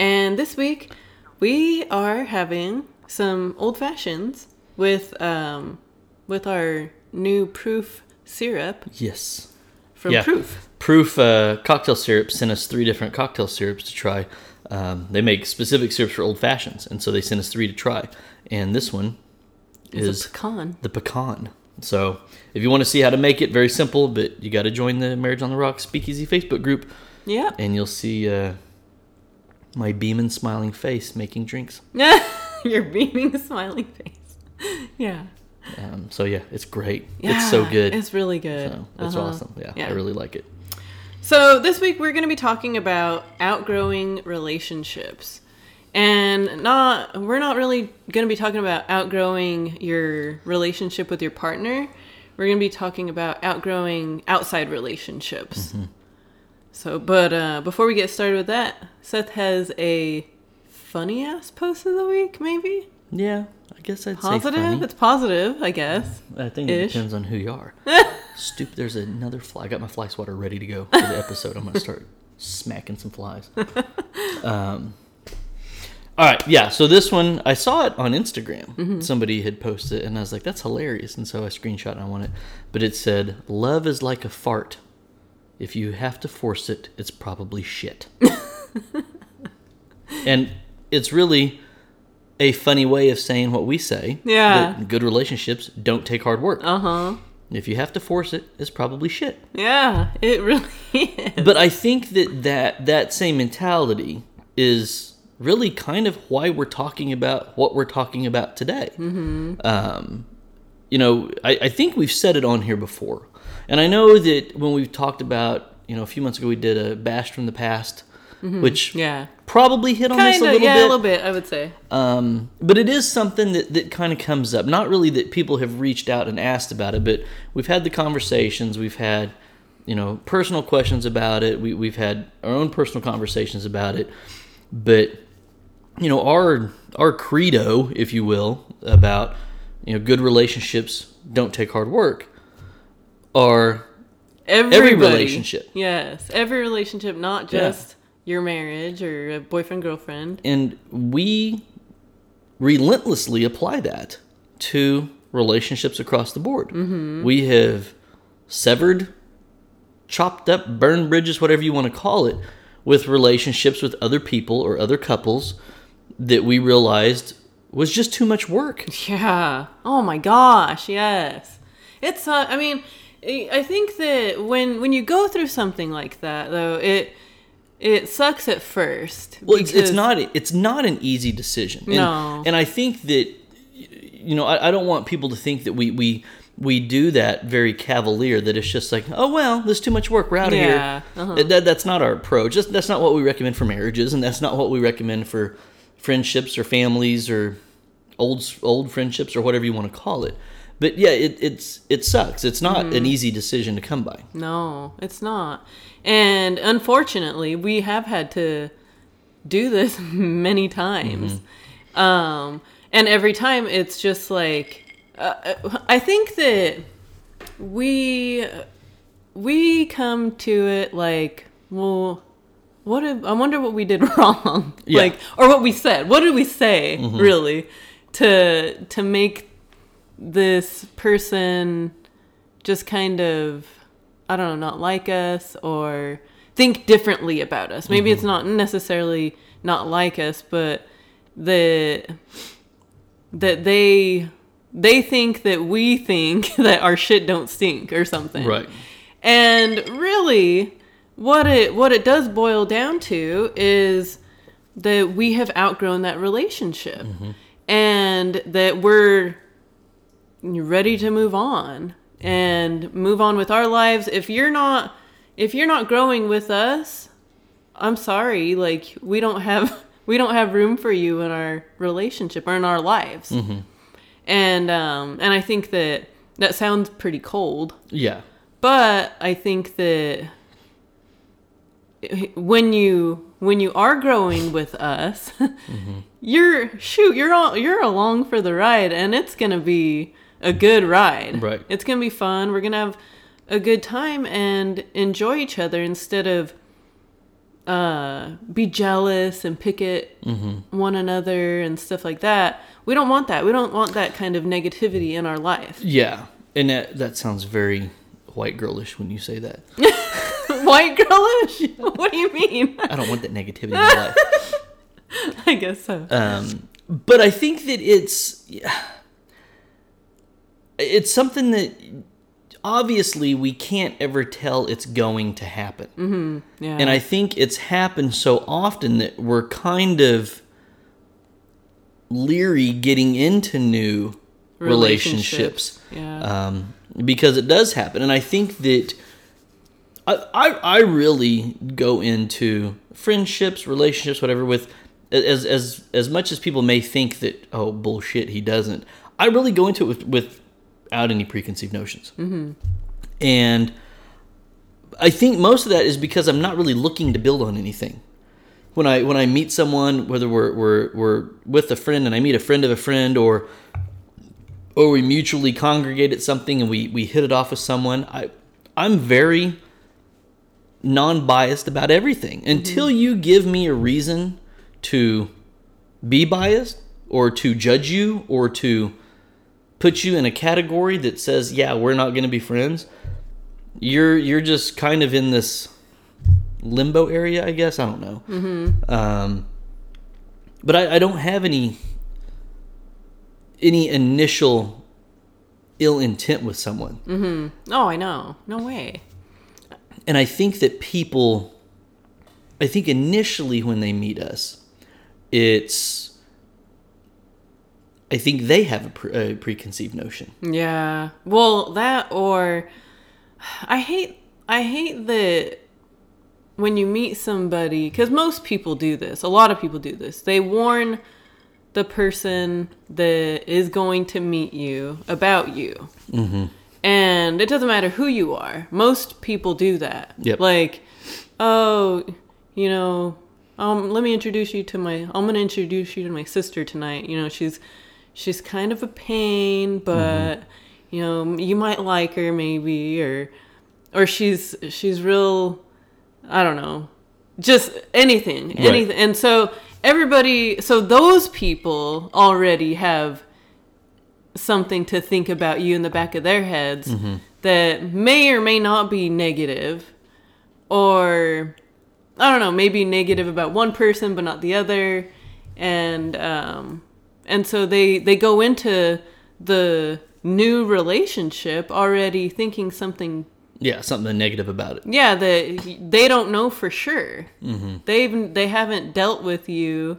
and this week we are having some old fashions with um with our new proof syrup Yes. from Yeah. Proof. Proof uh, Cocktail Syrup sent us three different cocktail syrups to try. Um, they make specific syrups for old fashions, and so they sent us three to try. And this one It's is a pecan. the pecan. So if you want to see how to make it, very simple, but you got to join the Marriage on the Rocks Speakeasy Facebook group, Yeah. and you'll see uh, my beaming, smiling face making drinks. Your beaming, smiling face. Yeah. Um, so yeah, it's great. Yeah. it's so good. It's really good. so it's Uh-huh. awesome. Yeah, Yeah. I really like it. So, this week we're going to be talking about outgrowing relationships. And not we're not really going to be talking about outgrowing your relationship with your partner. We're going to be talking about outgrowing outside relationships. Mm-hmm. So, but uh, before we get started with that, Seth has a funny ass post of the week, maybe? Yeah, I guess I'd say Positive? It's positive, I guess. I think it Ish. depends on who you are. Stupid. There's another fly. I got my fly swatter ready to go for the episode. I'm gonna start smacking some flies. Um, all right, yeah. So this one, I saw it on Instagram. Mm-hmm. Somebody had posted, it, and I was like, "That's hilarious!" And so I screenshot and I want it. But it said, "Love is like a fart. If you have to force it, it's probably shit." and it's really a funny way of saying what we say. Yeah. that good relationships don't take hard work. Uh huh. If you have to force it, it's probably shit. Yeah, it really is. But I think that that, that same mentality is really kind of why we're talking about what we're talking about today. Mm-hmm. Um, you know, I, I think we've said it on here before. And I know that when we've talked about, you know, a few months ago we did a bash from the past, which Yeah. probably hit on this a little yeah, bit. a little bit, I would say. Um, but it is something that, that kind of comes up. Not really that people have reached out and asked about it, but we've had the conversations. We've had, you know, personal questions about it. We, we've had our own personal conversations about it. But, you know, our our credo, if you will, about you know good relationships don't take hard work, are Everybody. relationship. Yes, every relationship, not just your marriage or a boyfriend girlfriend. and we relentlessly apply that to relationships across the board. Mm-hmm. We have severed, chopped up, burned bridges, whatever you want to call it, with relationships with other people or other couples that we realized was just too much work. Yeah. Oh my gosh. Yes. It's. Uh, I mean, I I think that when when you go through something like that, though, it it sucks at first. Well, it's, it's not it's not an easy decision. And, No. and I think that you know I, I don't want people to think that we we we do that very cavalier. That it's just like oh well, there's too much work. We're out of Yeah, here. uh-huh. That, that's not our approach. That's, that's not what we recommend for marriages, and that's not what we recommend for friendships or families or old old friendships or whatever you want to call it. But yeah, it, it's it sucks. It's not Mm-hmm. an easy decision to come by. No, it's not. And unfortunately, we have had to do this many times. Um, and every time it's just like, uh, I think that we we come to it like, well, what if, I wonder what we did wrong, Yeah. like, or what we said. What did we say really to to make this person just kind of I don't know, not like us or think differently about us. Maybe it's mm-hmm. not necessarily not like us, but the that they they think that we think that our shit don't stink or something. Right. And really what it what it does boil down to is that we have outgrown that relationship mm-hmm. and that we're ready to move on and move on with our lives. If you're not if you're not growing with us i'm sorry. Like we don't have we don't have room for you in our relationship or in our lives. And um, and I think that that sounds pretty cold, Yeah. but I think that when you when you are growing with us, you're shoot you're all you're along for the ride, and it's gonna be a good ride. Right. It's gonna be fun. We're gonna have a good time and enjoy each other instead of uh, be jealous and pick at one another and stuff like that. We don't want that. We don't want that kind of negativity in our life. Yeah. And that, that sounds very white girlish when you say that. White girlish? what do you mean? I don't want that negativity in my life. I guess so. Um, but I think that it's it's something that obviously we can't ever tell it's going to happen. yeah. And I think it's happened so often that we're kind of leery getting into new relationships, Yeah. um, because it does happen. And I think that I, I, I really go into friendships, relationships, whatever, with as as as much as people may think that oh bullshit he doesn't. I really go into it with, without any preconceived notions, mm-hmm. and I think most of that is because I'm not really looking to build on anything. When I when I meet someone, whether we're we're we're with a friend and I meet a friend of a friend, or or we mutually congregate at something and we we hit it off with someone, I I'm very non-biased about everything until you give me a reason to be biased or to judge you or to put you in a category that says yeah we're not going to be friends you're you're just kind of in this limbo area i guess i don't know mm-hmm. um, but I, I don't have any any initial ill intent with someone oh, I know. No way. and I think that people, I think initially when they meet us, it's, I think they have a, pre- a preconceived notion. Yeah. Well, that or I hate I hate that when you meet somebody cuz most people do this. A lot of people do this. They warn the person that is going to meet you about you. Mm-hmm. And it doesn't matter who you are. Most people do that. Yep. Like, oh, you know, um, let me introduce you to my. I'm gonna introduce you to my sister tonight. You know, she's she's kind of a pain, but you know, you might like her maybe, or or she's she's real. I don't know, just anything, anything. And so everybody, so those people already have something to think about you in the back of their heads that may or may not be negative or I don't know, maybe negative about one person but not the other and um and so they they go into the new relationship already thinking something Yeah, something negative about it. yeah that they don't know for sure mm-hmm. they've they haven't dealt with you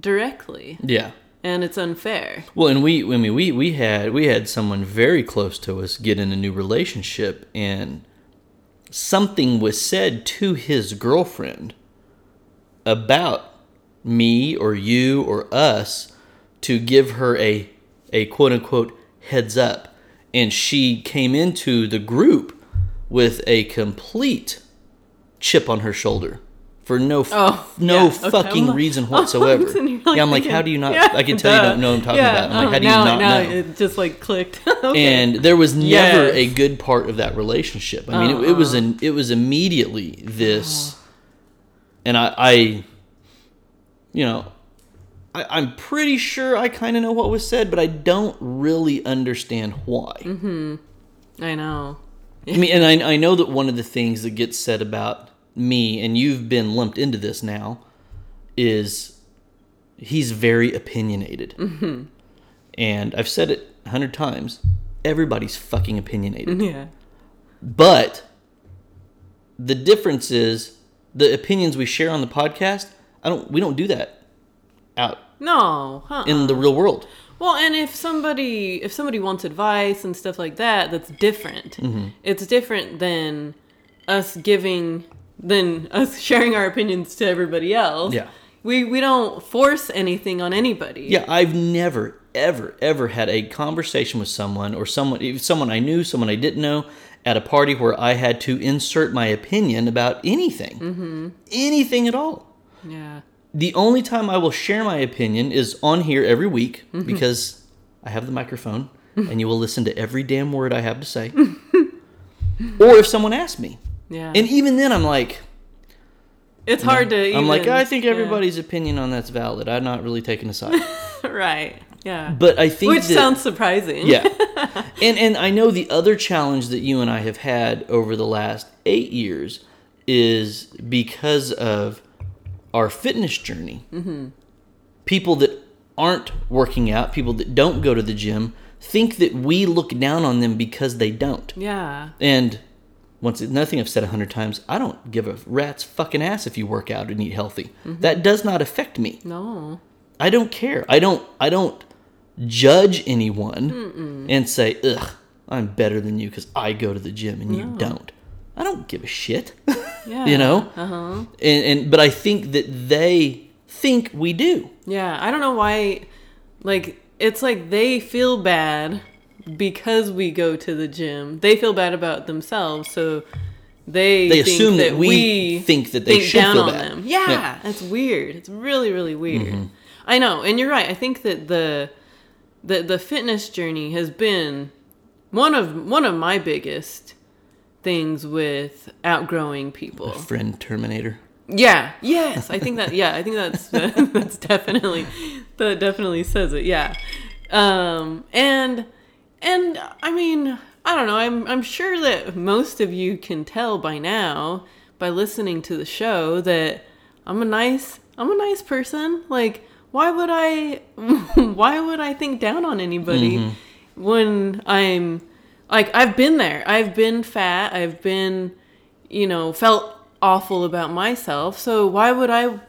directly Yeah. and it's unfair Well, and we, I mean, we we had we had someone very close to us get in a new relationship, and something was said to his girlfriend about me or you or us to give her a a quote unquote heads up, and she came into the group with a complete chip on her shoulder. For no, f- Oh, no yeah, fucking I'm- reason Oh, whatsoever. you're like yeah, I'm like, how do you not? yeah, I can tell you don't know what I'm talking Yeah, about. I'm like, oh, how do you now, not now know? it just like clicked. okay. and there was never Yes. a good part of that relationship. I mean, it, it was uh-huh. an it was immediately this, and I, I, you know, I, I'm pretty sure I kind of know what was said, but I don't really understand why. I know. I mean, and I, I know that one of the things that gets said about me, and you've been lumped into this now, is he's very opinionated. Mm-hmm. And I've said it a hundred times. Everybody's fucking opinionated. Yeah. But the difference is the opinions we share on the podcast. I don't. We don't do that out No. Huh. in the real world. Well, and if somebody if somebody wants advice and stuff like that, that's different. Mm-hmm. It's different than us giving than us sharing our opinions to everybody else. Yeah. we we don't force anything on anybody. Yeah, I've never, ever, ever had a conversation with someone or someone, if someone I knew, someone I didn't know, at a party where I had to insert my opinion about anything, mm-hmm. anything at all. Yeah. The only time I will share my opinion is on here every week mm-hmm. because I have the microphone and you will listen to every damn word I have to say. or if someone asks me. Yeah. And even then, I'm like, it's hard to. I'm like, I think yeah. everybody's opinion on that's valid. I'm not really taking a side. right. Yeah. But I think Which that, sounds surprising. yeah, and and I know the other challenge that you and I have had over the last eight years is because of our fitness journey. Mm-hmm. People that aren't working out, people that don't go to the gym, think that we look down on them because they don't. Yeah. And once nothing I've said a hundred times, I don't give a rat's fucking ass if you work out and eat healthy. That does not affect me. No. I don't care. I don't. I don't judge anyone and say, "Ugh, I'm better than you because I go to the gym and you don't." I don't give a shit. Yeah. you know. Uh huh. And and but I think that they think we do. Yeah. I don't know why. Like it's like they feel bad because we go to the gym. They feel bad about themselves, so they They think assume that we think that they think should down feel on bad. them. Yeah, Yeah. it's weird. It's really really weird. Mm-hmm. I know, and you're right. I think that the the the fitness journey has been one of one of my biggest things with outgrowing people. Friend Terminator. Yeah. Yes. I think that. Yeah. I think that's that's definitely that definitely says it. Yeah. Um. And and I mean I don't know. I'm I'm sure that most of you can tell by now by listening to the show that I'm a nice I'm a nice person. Like why would I why would I think down on anybody when I'm like I've been there. I've been fat. I've been you know, felt awful about myself. So why would I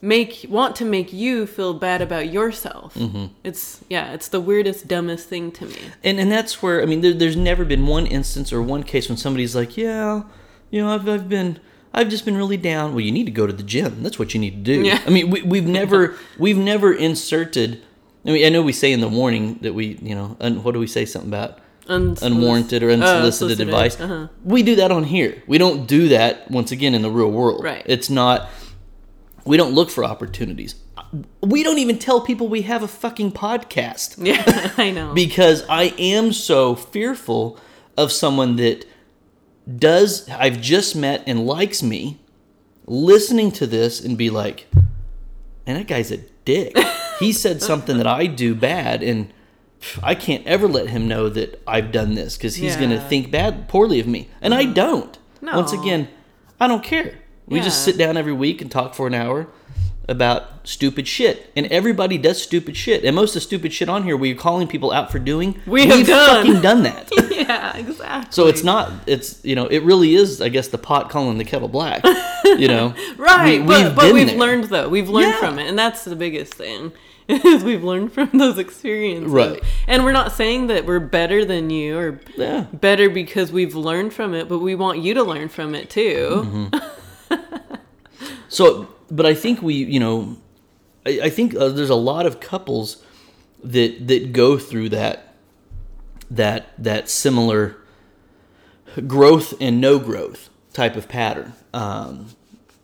make want to make you feel bad about yourself? Mm-hmm. It's yeah, it's the weirdest, dumbest thing to me. And and that's where I mean, there, there's never been one instance or one case when somebody's like, yeah, you know, I've I've been. I've just been really down. Well, you need to go to the gym. That's what you need to do. Yeah. I mean, we, we've never we've never inserted. I mean, I know we say in the warning that we, you know, un, what do we say something about Unwarranted or unsolicited unsolicited, advice? uh-huh. We do that on here. We don't do that once again in the real world. Right. It's not. We don't look for opportunities. We don't even tell people we have a fucking podcast Yeah, I know. because I am so fearful of someone that does I've just met and likes me listening to this and be like, and that guy's a dick. he said something that I do bad and I can't ever let him know that I've done this because he's going to think bad poorly of me. And I mm-hmm. don't. Once again, I don't care. We just sit down every week and talk for an hour about stupid shit. And everybody does stupid shit. And most of the stupid shit on here we're calling people out for doing, We have we've done. fucking done that. yeah, exactly. So it's not. It's you know. It really is. I guess the pot calling the kettle black. You know. right, We- but, we've but been we've there. learned though. We've learned Yeah. from it, and that's the biggest thing. Is we've learned from those experiences. Right. And we're not saying that we're better than you or Yeah. better because we've learned from it, but we want you to learn from it too. Mm-hmm. So, but I think we, you know, I, I think uh, there's a lot of couples that that go through that that that similar growth and no growth type of pattern. Um,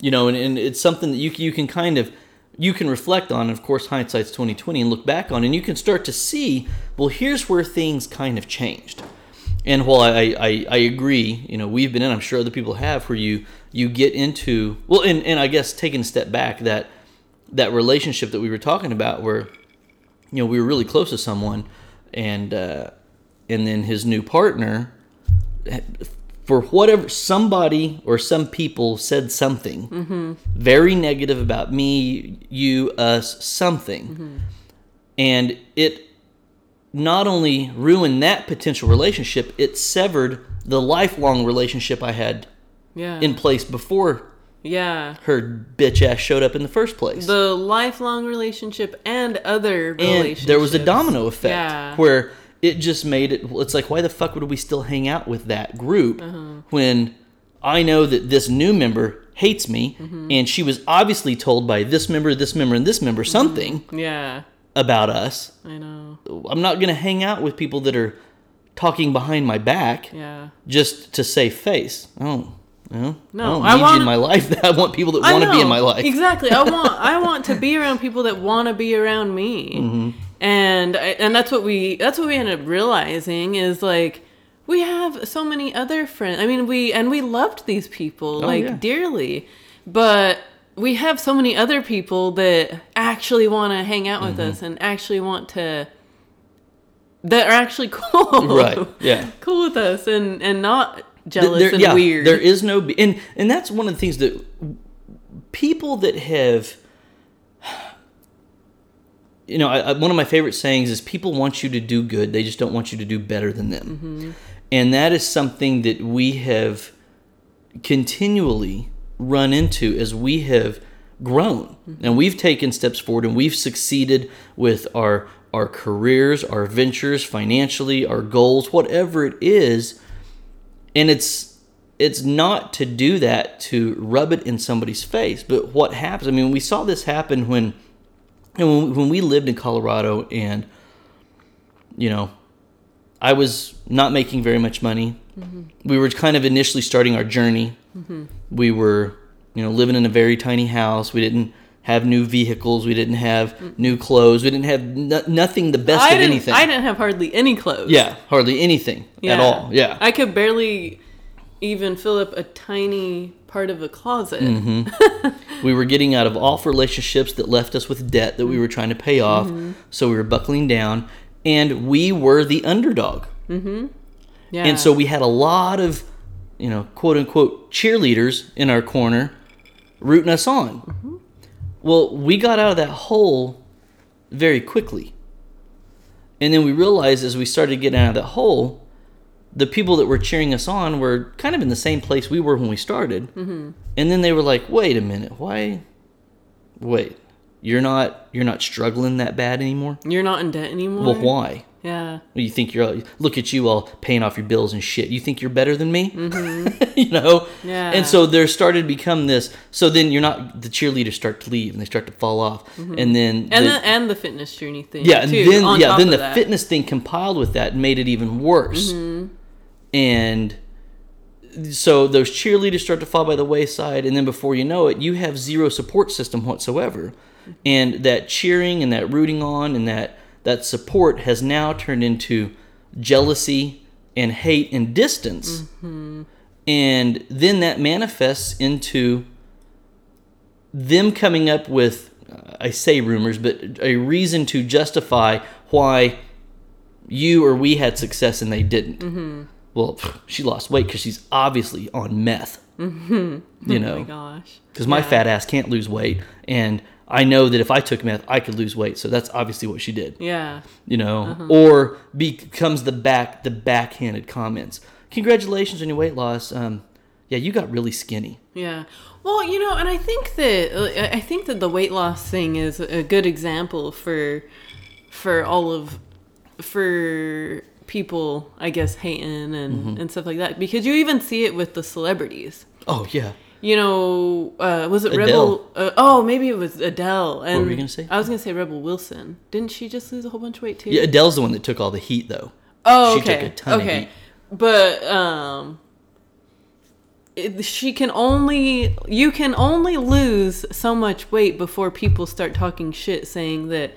you know, and, and it's something that you you can kind of you can reflect on. Of course, hindsight's twenty twenty, and look back on, and you can start to see. Well, here's where things kind of changed. And while I, I, I agree, you know, we've been in, I'm sure other people have, where you you get into well, and, and I guess taking a step back, that that relationship that we were talking about, where you know we were really close to someone, and uh, and then his new partner, for whatever somebody or some people said something very negative about me, you, us, something, and it not only ruined that potential relationship, it severed the lifelong relationship I had Yeah. in place before yeah. her bitch ass showed up in the first place. The lifelong relationship and other and relationships. there was a domino effect Yeah. where it just made it it's like why the fuck would we still hang out with that group Uh-huh. when I know that this new member hates me, Mm-hmm. and she was obviously told by this member, this member, and this member Mm-hmm. something Yeah. about us. I know. I'm not going to hang out with people that are talking behind my back Yeah. just to save face. Oh, well, No, I don't I need you in my life. I want people that want to be in my life. Exactly. I want I want to be around people that want to be around me. Mm-hmm. And I- and that's what we that's what we ended up realizing is like we have so many other friends. I mean, we and we loved these people Oh, like yeah. dearly. But we have so many other people that actually want to hang out Mm-hmm. with us and actually want to that are actually cool. Right, yeah. cool with us and and not jealous there- and yeah, weird. There is no, and and that's one of the things that people that have, you know, I, one of my favorite sayings is people want you to do good, they just don't want you to do better than them, Mm-hmm. and that is something that we have continually run into as we have grown. And we've taken steps forward and we've succeeded with our our careers our ventures financially our goals whatever it is. And it's it's not to do that to rub it in somebody's face but what happens i mean we saw this happen when and when, when we lived in colorado and you know i was not making very much money mm-hmm. we were kind of initially starting our journey. Mm-hmm. We were you know living in a very tiny house. We didn't have new vehicles. We didn't have mm-hmm. new clothes. We didn't have no, nothing the best I of anything. I didn't have hardly any clothes. yeah hardly anything at all. Yeah. I could barely even fill up a tiny part of a closet. Mm-hmm. we were getting out of off relationships that left us with debt that we mm-hmm. were trying to pay off mm-hmm. so we were buckling down and we were the underdog. Yeah. and so we had a lot of you know quote unquote cheerleaders in our corner rooting us on. Well we got out of that hole very quickly. And then we realized as we started getting out of that hole the people that were cheering us on were kind of in the same place we were when we started and then they were like wait a minute why wait you're not you're not struggling that bad anymore You're not in debt anymore. well why Yeah. you think you're look at you all paying off your bills and shit. You think you're better than me? you know? Mm-hmm. Yeah. And so there started to become this. So then you're not the cheerleaders start to leave and they start to fall off, and then Mm-hmm. And the- the and the fitness journey thing. yeah, and too, then yeah, then the that. fitness thing compiled with that made it even worse. Mm-hmm. And so those cheerleaders start to fall by the wayside, and then before you know it, you have zero support system whatsoever. And that cheering and that rooting on and that that support has now turned into jealousy and hate and distance. Mm-hmm. And then that manifests into them coming up with I say rumors, but a reason to justify why you or we had success and they didn't. Mm-hmm. Well, she lost weight because she's obviously on meth. Mm-hmm. You Oh my know, gosh. because my Yeah. fat ass can't lose weight, and I know that if I took meth, I could lose weight. So that's obviously what she did. Yeah. You know, Uh-huh. or becomes the back the backhanded comments. Congratulations on your weight loss. Um, yeah, you got really skinny. Yeah. Well, you know, and I think that I think that the weight loss thing is a good example for for all of for people, I guess, hating and Mm-hmm. and stuff like that because you even see it with the celebrities. Oh yeah. You know, uh, was it Adele. Rebel? Uh, oh, maybe it was Adele. And were you gonna say? I was gonna say Rebel Wilson. Didn't she just lose a whole bunch of weight too? Yeah, Adele's the one that took all the heat though. Oh, She okay. took a ton of okay. heat. But um it, she can only you can only lose so much weight before people start talking shit saying that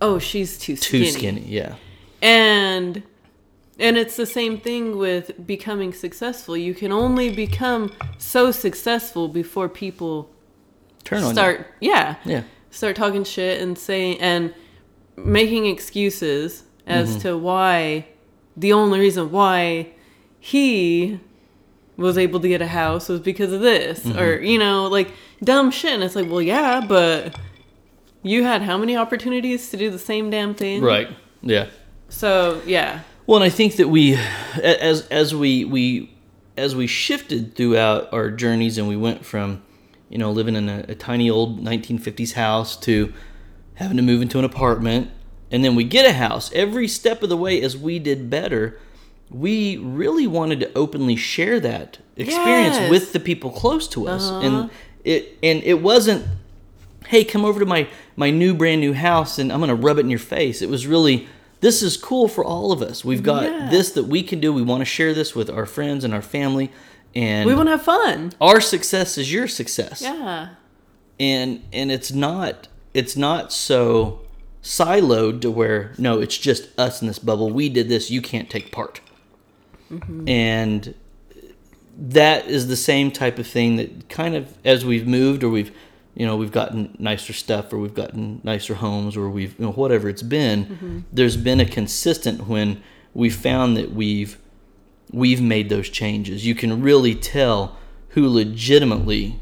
oh, she's too skinny. Too skinny. Yeah. And and it's the same thing with becoming successful. You can only become so successful before people Turn on start yeah. Yeah. start talking shit and saying and making excuses as Mm-hmm. to why the only reason why he was able to get a house was because of this Mm-hmm. or you know like dumb shit and it's like well yeah but you had how many opportunities to do the same damn thing Right. Yeah. so yeah Well, and I think that we, as as we we as we shifted throughout our journeys, and we went from, you know, living in a, a tiny old 1950s house to having to move into an apartment, and then we get a house. Every step of the way, as we did better, we really wanted to openly share that experience Yes. with the people close to us Uh-huh. and it and it wasn't hey come over to my my new brand new house and i'm gonna rub it in your face it was really this is cool for all of us we've got Yeah. this that we can do we want to share this with our friends and our family and We want to have fun. our success is your success Yeah. and and it's not it's not so siloed to where no it's just us in this bubble we did this you can't take part mm-hmm. and that is the same type of thing that kind of as we've moved or we've you know we've gotten nicer stuff or we've gotten nicer homes or we've you know whatever it's been mm-hmm. there's been a consistent when we found that we've we've made those changes you can really tell who legitimately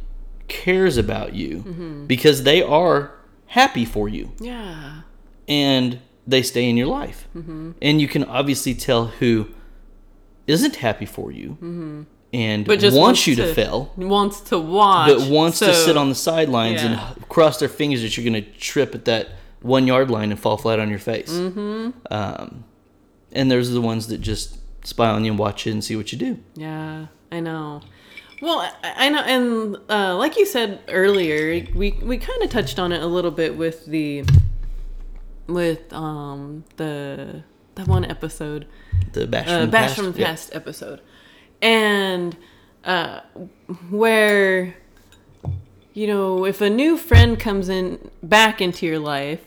cares about you mm-hmm. because they are happy for you Yeah. and they stay in your life. Mm-hmm. And you can obviously tell who isn't happy for you mm-hmm. And. But just wants, wants you to, to- fail, Wants to watch. but wants to sit on the sidelines yeah. and cross their fingers that you're going to trip at that one yard line and fall flat on your face. Mm-hmm. Um, and there's the ones that just spy on you and watch it and see what you do. Yeah, I know. Well, I, I know, and uh, like you said earlier, we we kind of touched on it a little bit with the with um the the one episode The bash uh, from the bash past. from the Yeah. past episode, and uh, where you know if a new friend comes in back into your life,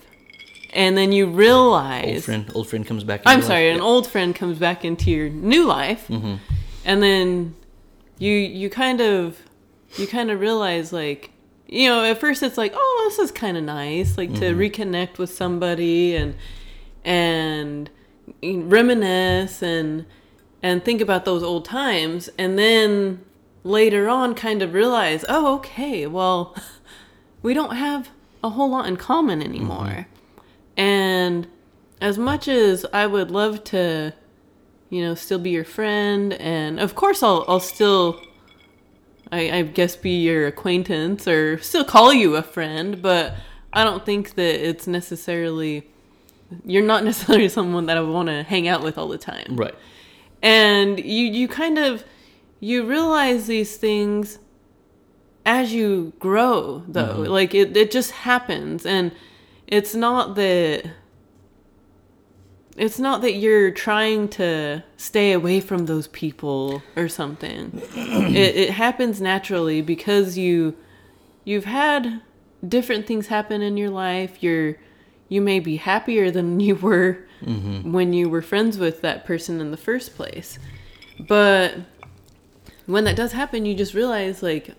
and then you realize Old friend, old friend comes back. I'm sorry, life. an old friend comes back into your new life, Mm-hmm. and then you you kind of you kind of realize like you know at first it's like oh this is kind of nice like to Mm-hmm. reconnect with somebody and and reminisce and and think about those old times and then later on kind of realize oh okay well we don't have a whole lot in common mm-hmm. anymore. And as much as I would love to, you know, still be your friend, and of course I'll I'll still, I, I guess, be your acquaintance or still call you a friend, but I don't think that it's necessarily, you're not necessarily someone that I want to hang out with all the time. Right. And you you kind of you realize these things as you grow though. Mm-hmm. Like it, it just happens. And it's not that it's not that you're trying to stay away from those people or something. It, it happens naturally because you you've had different things happen in your life. You're you may be happier than you were mm-hmm. when you were friends with that person in the first place. But when that does happen you just realize like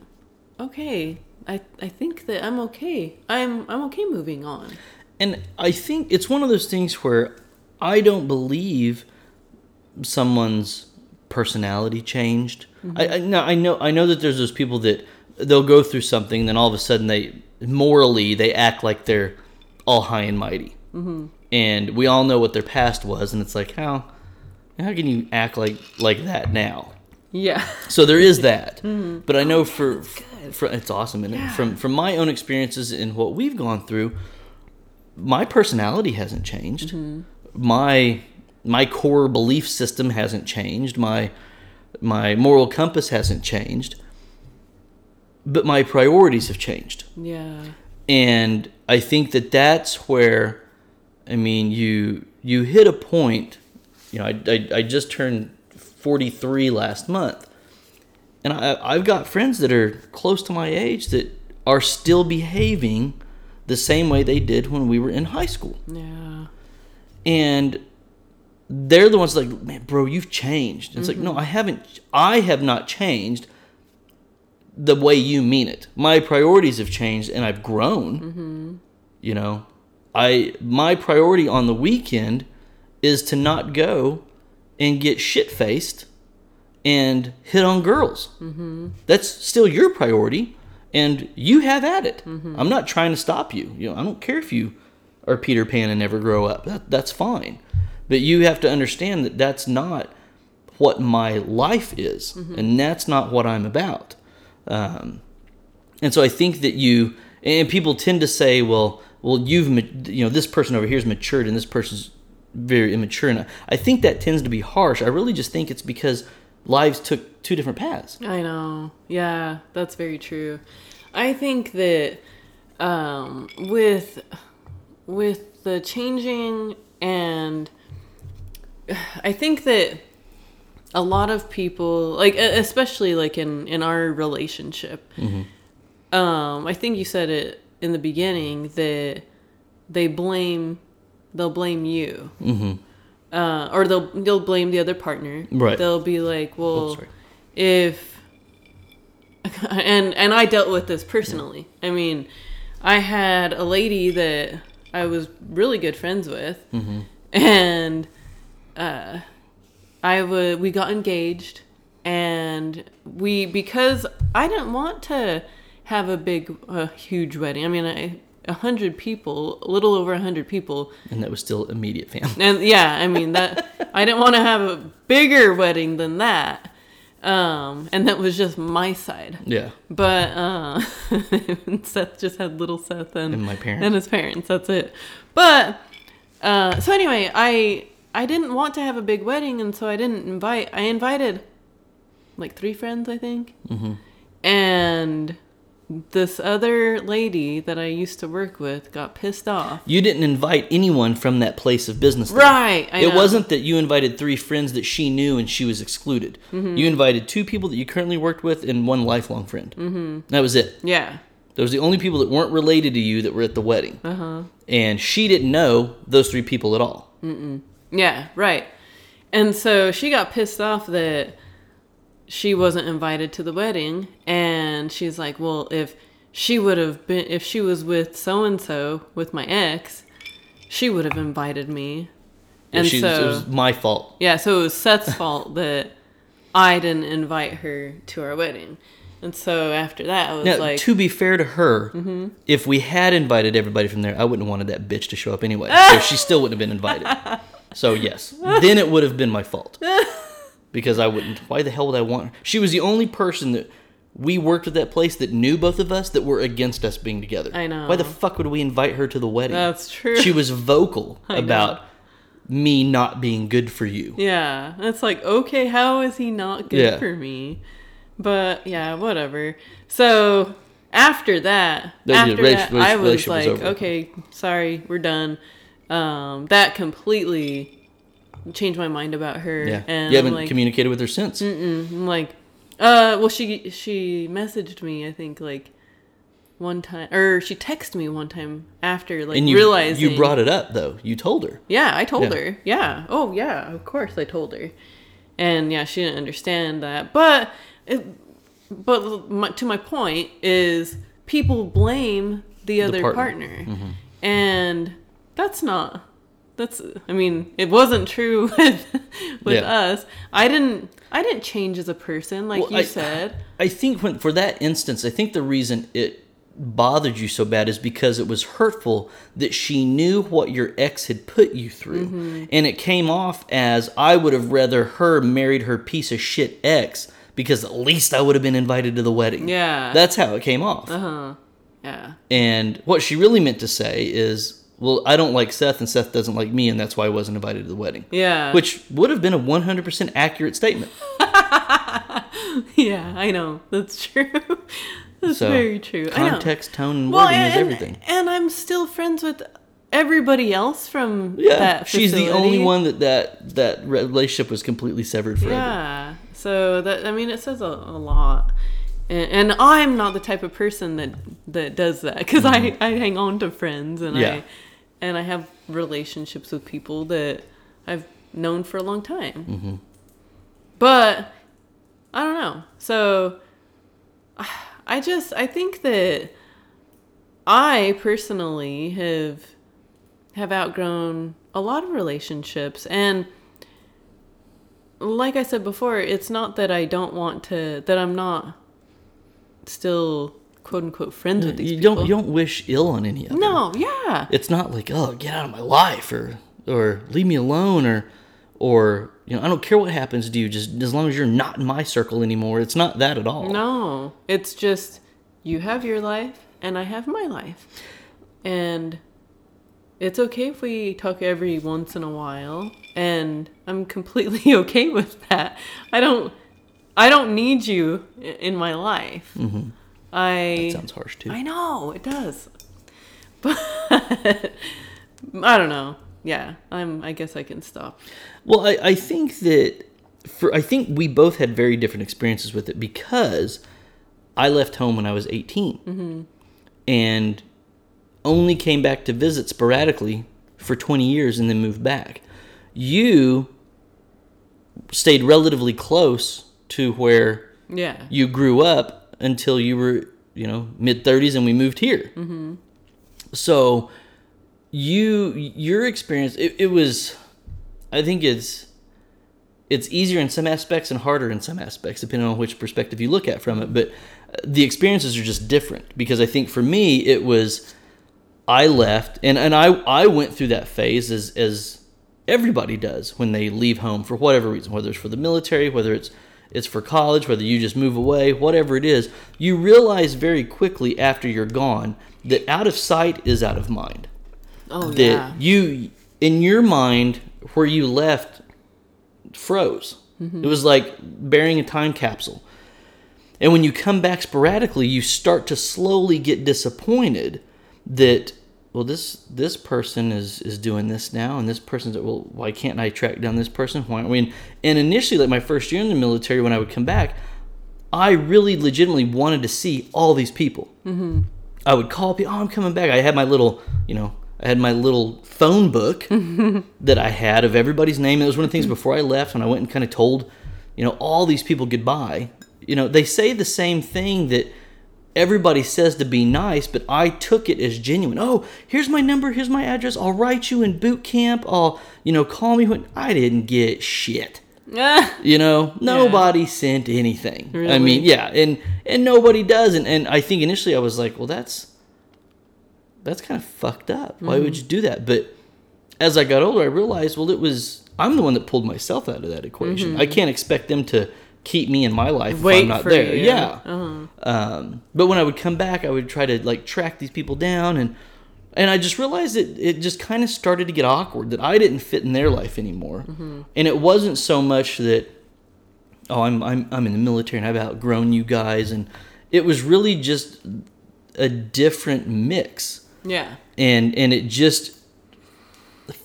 okay i i think that i'm okay. I'm i'm okay moving on. And I think it's one of those things where I don't believe someone's personality changed. Mm-hmm. I, I, no, I know I know that there's those people that they'll go through something, and then all of a sudden they morally they act like they're all high and mighty, mm-hmm. and we all know what their past was, and it's like how how can you act like like that now? yeah So there is that. But I know for, for it's awesome and from from my own experiences and what we've gone through, my personality hasn't changed. My my core belief system hasn't changed. My my moral compass hasn't changed. But my priorities have changed. yeah And I think that that's where, I mean, you you hit a point. You know, I, I, I just turned 43 last month. And I, I've got friends that are close to my age that are still behaving the same way they did when we were in high school. yeah And they're the ones like, man, bro, you've changed. It's like, mm-hmm. no, I haven't. I have not changed the way you mean it. My priorities have changed, and I've grown. Mm-hmm. You know, I my priority on the weekend is to not go and get shit faced and hit on girls. Mm-hmm. That's still your priority, and you have at it. Mm-hmm. I'm not trying to stop you. You know, I don't care if you are Peter Pan and never grow up. That, that's fine, but you have to understand that that's not what my life is, and that's not what I'm about. Um, and so I think that you and people tend to say, well, well, you've you know this person over here is matured and this person's very immature. And I- think that tends to be harsh. I really just think it's because lives took two different paths. I know. Yeah, that's very true. I think that um, with with the changing and I think that a lot of people like especially like in in our relationship. Um i think you said it in the beginning that they blame they'll blame you. Mm-hmm. uh, or they'll they'll blame the other partner. Right. they'll be like well if and and i dealt with this personally. I mean i had a lady that i was really good friends with. And uh I would we got engaged and we because I didn't want to have a big a huge wedding. I mean, I, a hundred people, a little over a hundred people, And that was still immediate family. and yeah, I mean that I didn't want to have a bigger wedding than that. Um, and that was just my side. Yeah. But uh, Seth just had little Seth and, And my parents. and his parents. That's it. But uh, so anyway, I I didn't want to have a big wedding, and so I didn't invite. I invited like three friends, I think, Mm-hmm. and this other lady that I used to work with got pissed off. You didn't invite anyone from that place of business. Right. It wasn't that you invited three friends that she knew and she was excluded. Mm-hmm. You invited two people that you currently worked with and one lifelong friend. Mm-hmm. That was it. Yeah. Those were the only people that weren't related to you that were at the wedding. Uh-huh. And she didn't know those three people at all. Yeah, right. And so she got pissed off that she wasn't invited to the wedding and she's like, "Well, if she would have been if she was with so and so with my ex, she would have invited me." And she, so it was my fault. yeah, so it was Seth's fault that I didn't invite her to our wedding. And so after that, I was Now, like, to be fair to her, Mm-hmm. if we had invited everybody from there, I wouldn't have wanted that bitch to show up anyway. so she still wouldn't have been invited. So yes, then it would have been my fault because I wouldn't. Why the hell would I want? her? She was the only person that we worked at that place that knew both of us that were against us being together. I know. Why the fuck would we invite her to the wedding? That's true. She was vocal know. about me not being good for you. Yeah, it's like okay, how is he not good Yeah. for me? But yeah, whatever. So after that, yeah, after that, I was relationship was like, okay, sorry, we're done. Um, that completely changed my mind about her. Yeah, and you haven't like, communicated with her since. I'm like, uh, well, she she messaged me, I think, like one time, or she texted me one time after, like And you realizing you brought it up though. You told her. yeah, I told Yeah. her. Yeah. Oh, yeah. Of course, I told her. And yeah, she didn't understand that. But, it, but my, to my point is, people blame the other partner. partner, Mm-hmm. and that's not. That's. I mean, it wasn't true with with Yeah. us. I didn't. I didn't change as a person, like Well, you I- said. I think when for that instance, I think the reason it bothered you so bad is because it was hurtful that she knew what your ex had put you through. Mm-hmm. And it came off as I would have rather her married her piece of shit ex because at least I would have been invited to the wedding. Yeah. That's how it came off. Uh-huh. Yeah. And what she really meant to say is, well, I don't like Seth and Seth doesn't like me and that's why I wasn't invited to the wedding. Yeah. Which would have been a 100% accurate statement. yeah, I know. That's true. That's So, very true. Context, tone, and wording is everything. And I'm still friends with everybody else from Yeah, that she's the only one that that that relationship was completely severed forever. Yeah. So that I mean, it says a, a lot. And, and I'm not the type of person that that does that because I I hang on to friends and Mm-hmm. Yeah. I and I have relationships with people that I've known for a long time. Mm-hmm. But I don't know. So I just I think that I personally have have outgrown a lot of relationships and like I said before, it's not that I don't want to that I'm not still quote unquote friends with these You people. don't you don't wish ill on any of them. no, yeah. It's not like oh get out of my life or or leave me alone or or you know I don't care what happens to you just as long as you're not in my circle anymore. It's not that at all. No, it's just you have your life and I have my life. And it's okay if we talk every once in a while, and I'm completely okay with that. I don't, I don't need you in my life. Mm-hmm. I Sounds harsh too. I know it does, but I don't know. Yeah, I'm. I guess I can stop. Well, I, I think that for I think we both had very different experiences with it because I left home when I was 18 mm-hmm. and only came back to visit sporadically for 20 years and then moved back. You stayed relatively close to where Yeah. you grew up until you were, you know, mid 30s and we moved here. Mm-hmm. So you your experience it, it was I think it's it's easier in some aspects and harder in some aspects depending on which perspective you look at from it, but the experiences are just different because I think for me it was I left and and I I went through that phase as as everybody does when they leave home for whatever reason, whether it's for the military, whether it's it's for college, whether you just move away, whatever it is, you realize very quickly after you're gone that out of sight is out of mind. Oh That yeah. you in your mind where you left froze. Mm-hmm. It was like burying a time capsule. And when you come back sporadically, you start to slowly get disappointed that well this this person is is doing this now and this person's well why can't I track down this person? Why I mean and initially like my first year in the military when I would come back, I really legitimately wanted to see all these people. Mm-hmm. I would call people, oh, I'm coming back. I had my little, you know, I had my little phone book that I had of everybody's name. It was one of the things before I left when I went and kind of told, you know, all these people goodbye. You know, they say the same thing that everybody says to be nice, but I took it as genuine. Oh, here's my number, here's my address. I'll write you in boot camp. I'll, you know, call me when I didn't get shit. You know, nobody sent anything. Really? I mean, yeah, and and nobody does, and, and I think initially I was like, well, that's that's kind of fucked up. Why Mm-hmm. would you do that? But as I got older, I realized, well, it was I'm the one that pulled myself out of that equation. I can't expect them to keep me in my life if Mm-hmm. I'm not there. you. Yeah. Uh-huh. Um, but when I would come back, I would try to like track these people down, and and I just realized that it just kind of started to get awkward that I didn't fit in their life anymore, and it wasn't so much that oh I'm I'm I'm in the military and I've outgrown you guys, and it was really just a different mix, yeah. and and it just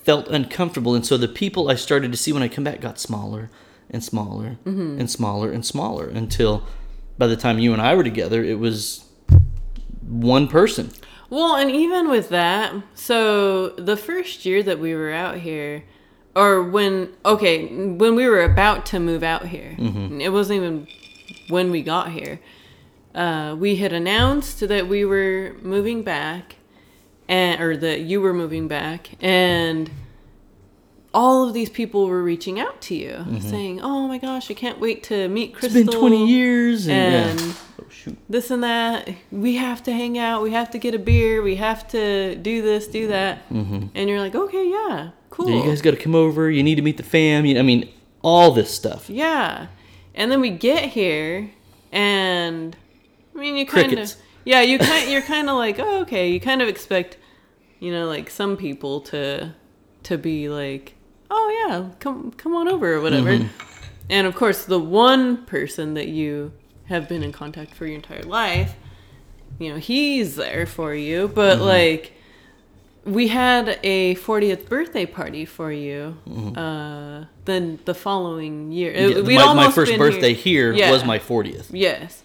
felt uncomfortable, and so the people I started to see when I come back got smaller and smaller and smaller and smaller until by the time you and I were together, it was one person. Well, and even with that, so the first year that we were out here, or when, okay, when we were about to move out here, it wasn't even when we got here. Uh, we had announced that we were moving back, and or that you were moving back, and all of these people were reaching out to you, saying, "Oh my gosh, I can't wait to meet It's Crystal." been 20 years and, and yeah. oh shoot. this and that. We have to hang out. We have to get a beer. We have to do this, do that. And you're like, okay, yeah, cool. Mm-hmm. Yeah, you guys got to come over. You need to meet the fam. You, I mean, all this stuff. Yeah. And then we get here, and I mean, you kind of, yeah, you kind, you're kind of like, oh, okay. You kind of expect, you know, like some people to, to be like, oh yeah, come, come on over or whatever. Mm-hmm. And of course, the one person that you have been in contact for your entire life, you know, he's there for you. But Mm-hmm. like, we had a 40th birthday party for you. Uh, then the following year, Mm-hmm. Yeah, my, my first birthday here, Yeah. was my 40th. Yes.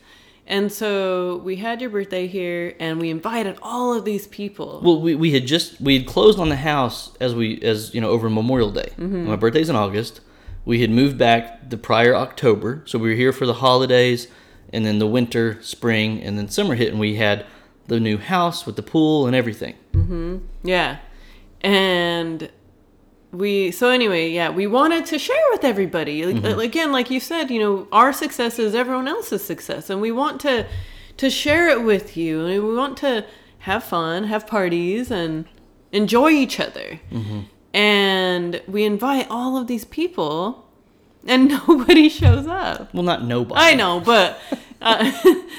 And so we had your birthday here, and we invited all of these people. Well, we, we had just we had closed on the house as we as you know over Memorial Day. Mm-hmm. My birthday's in August. We had moved back the prior October, so we were here for the holidays, and then the winter, spring, and then summer hit, and we had the new house with the pool and everything. Mm-hmm. Yeah. And we so anyway, yeah, we wanted to share with everybody. Mm-hmm. Again, like you said, you know, our success is everyone else's success and we want to to share it with you and we want to have fun, have parties and enjoy each other. Mm-hmm. And we invite all of these people and nobody shows up. Well, not nobody. I know, but uh,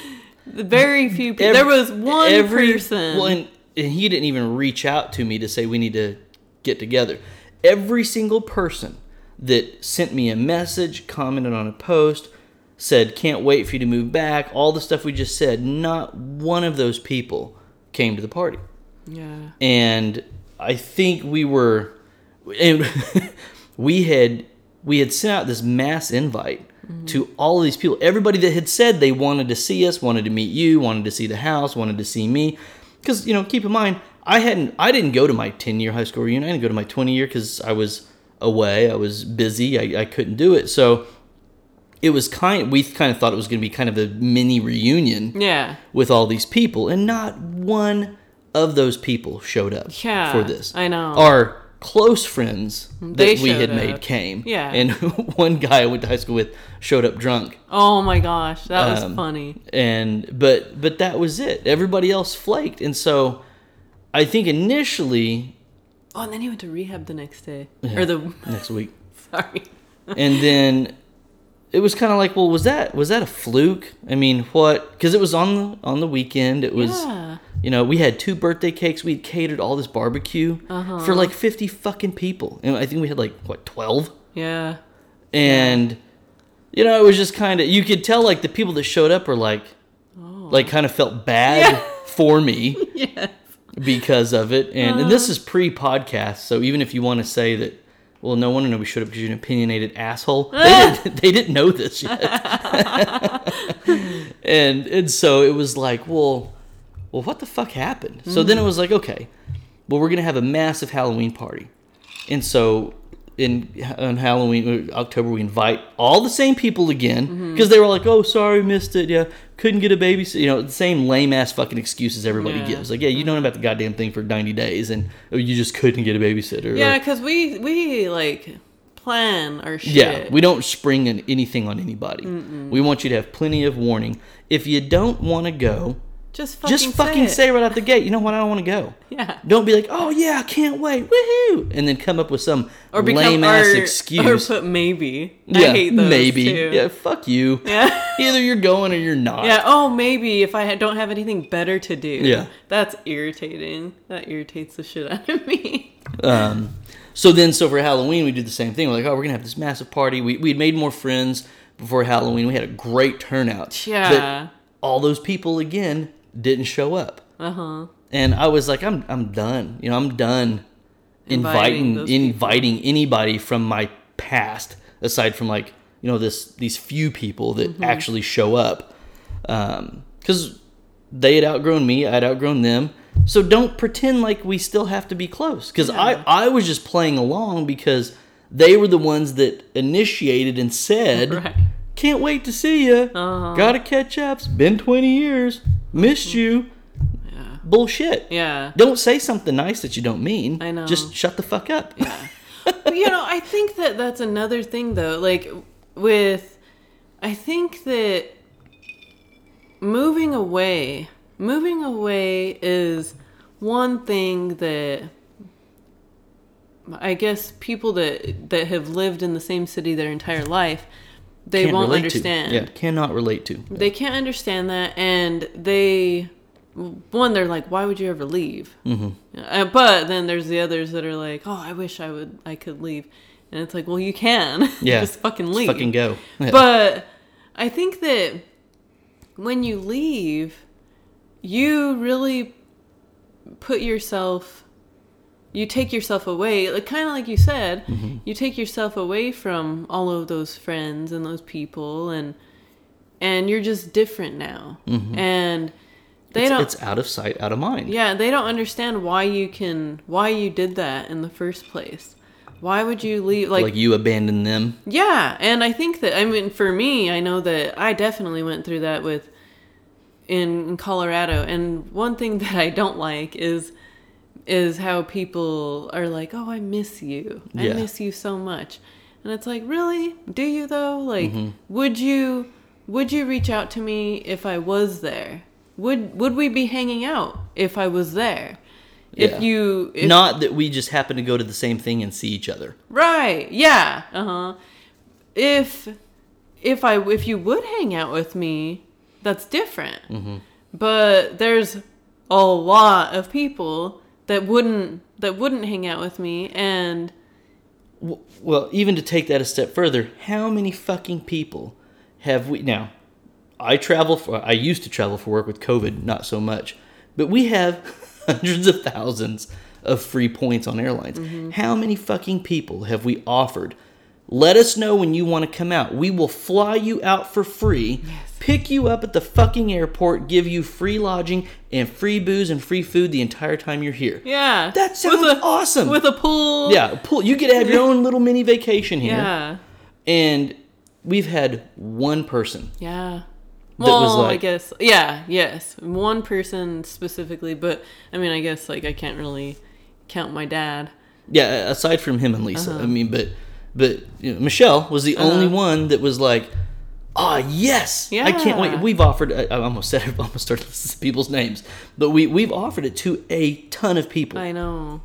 very few people. there was one every- person. Well, and and he didn't even reach out to me to say we need to get together. Every single person that sent me a message, commented on a post, said, Can't wait for you to move back, all the stuff we just said, not one of those people came to the party. Yeah. And I think we were, and we had we had sent out this mass invite mm-hmm. to all of these people. Everybody that had said they wanted to see us, wanted to meet you, wanted to see the house, wanted to see me. Because you know, keep in mind, I hadn't, I didn't go to my ten year high school reunion. I didn't go to my twenty year because I was away. I was busy. I, I couldn't do it. So it was kind. We kind of thought it was going to be kind of a mini reunion Yeah. with all these people, and not one of those people showed up Yeah, for this. I know. Our close friends that They we had showed made came. Yeah. And one guy I went to high school with showed up drunk. Oh my gosh, that was Um, funny. And but but that was it. Everybody else flaked. And so I think initially Oh, and then he went to rehab the next day. Or the next week. sorry. and then it was kind of like, well, was that was that a fluke? I mean, what? Because it was on the on the weekend. It was, Yeah. you know, we had two birthday cakes. We had catered all this barbecue Uh-huh. for like fifty fucking people, and I think we had like what twelve. Yeah. And you know, it was just kind of you could tell like the people that showed up were like, like kind of felt bad Yeah. for me Yes. Because of it. And, and Uh-huh. this is pre-podcast, so even if you want to say that, well, no wonder nobody showed up because you're an opinionated asshole. They didn't, they didn't know this yet. and and so it was like, well, well, what the fuck happened? So then it was like, okay, well, we're gonna have a massive Halloween party, and so. In on Halloween uh, October, we invite all the same people again because they were like, "Oh, sorry, missed it. Yeah, couldn't get a babysitter." You know, the same lame ass fucking excuses everybody Yeah. gives. Like, yeah, you know about the goddamn thing for ninety days, and you just couldn't get a babysitter. Yeah, because we we like plan our shit. yeah, we don't spring anything on anybody. We want you to have plenty of warning. If you don't want to go, just fucking just fucking say, say, right out the gate, you know what? I don't want to go. Yeah. Don't be like, oh yeah, I can't wait, woohoo, and then come up with some Or lame ass excuse. Or put maybe. yeah, I hate those maybe. Too. Yeah, fuck you. Yeah. Either you're going or you're not. Yeah. Oh, maybe if I don't have anything better to do. Yeah. That's irritating. That irritates the shit out of me. Um, so then, so for Halloween, we did the same thing. We're like, oh, we're gonna have this massive party. We we made more friends before Halloween. We had a great turnout. Yeah. But all those people again didn't show up, Uh huh. and I was like, I'm I'm done. You know, I'm done Inviting inviting inviting anybody from my past aside from like you know this these few people that Mm-hmm. actually show up because they had outgrown me i'd outgrown them so don't pretend like we still have to be close because Yeah. i i was just playing along because they were the ones that initiated and said Right. can't wait to see you Uh-huh. gotta catch up it's been 20 years missed you Yeah. bullshit Yeah. don't say something nice that you don't mean I know. just shut the fuck up Yeah. you know, I think that that's another thing though. Like with, I think that moving away, moving away is one thing that I guess people that that have lived in the same city their entire life, they won't understand. to. Yeah, cannot relate to. They can't understand that, and they one they're like, why would you ever leave? Mm-hmm. Uh, but then there's the others that are like, oh, I wish I would, I could leave, and it's like, well, you can, Yeah, just fucking Just leave. fucking go. Yeah. But I think that when you leave, you really put yourself, you take yourself away, like kind of like you said, Mm-hmm. you take yourself away from all of those friends and those people, and and you're just different now, and they Mm-hmm. it's, don't. it's out of sight, out of mind. Yeah, they don't understand why you can why you did that in the first place. Why would you leave like, like, you abandon them. Yeah, and I think that I mean for me, I know that I definitely went through that with in, in Colorado. And one thing that I don't like is is how people are like, "Oh, I miss you. I Yeah. miss you so much." And it's like, "Really? Do you though? Like, would you would you reach out to me if I was there? Would would we be hanging out if I was there? Yeah. If you if, Not that we just happen to go to the same thing and see each other. Right. Yeah. Uh huh. If if I if you would hang out with me, that's different. Mm-hmm. But there's a lot of people that wouldn't that wouldn't hang out with me and Well, even to take that a step further, how many fucking people have we now? I travel for I used to travel for work with COVID, not so much. But we have hundreds of thousands of free points on airlines. Mm-hmm. How many fucking people have we offered? Let us know when you want to come out. We will fly you out for free, pick you up at the fucking airport, give you free lodging and free booze and free food the entire time you're here. yeah That sounds with a, awesome. with a pool Yeah, pool. You get to have your own little mini vacation here. yeah And we've had one person. yeah That was well, I guess yeah, yes, one person specifically, but I mean, I guess like I can't really count my dad. Yeah, aside from him and Lisa. Uh-huh. I mean, but but you know, Michelle was the only one that was like, "Ah, yes, yeah. I can't wait." We've offered. I, I almost said. I almost started listing people's names, but we we've offered it to a ton of people. I know.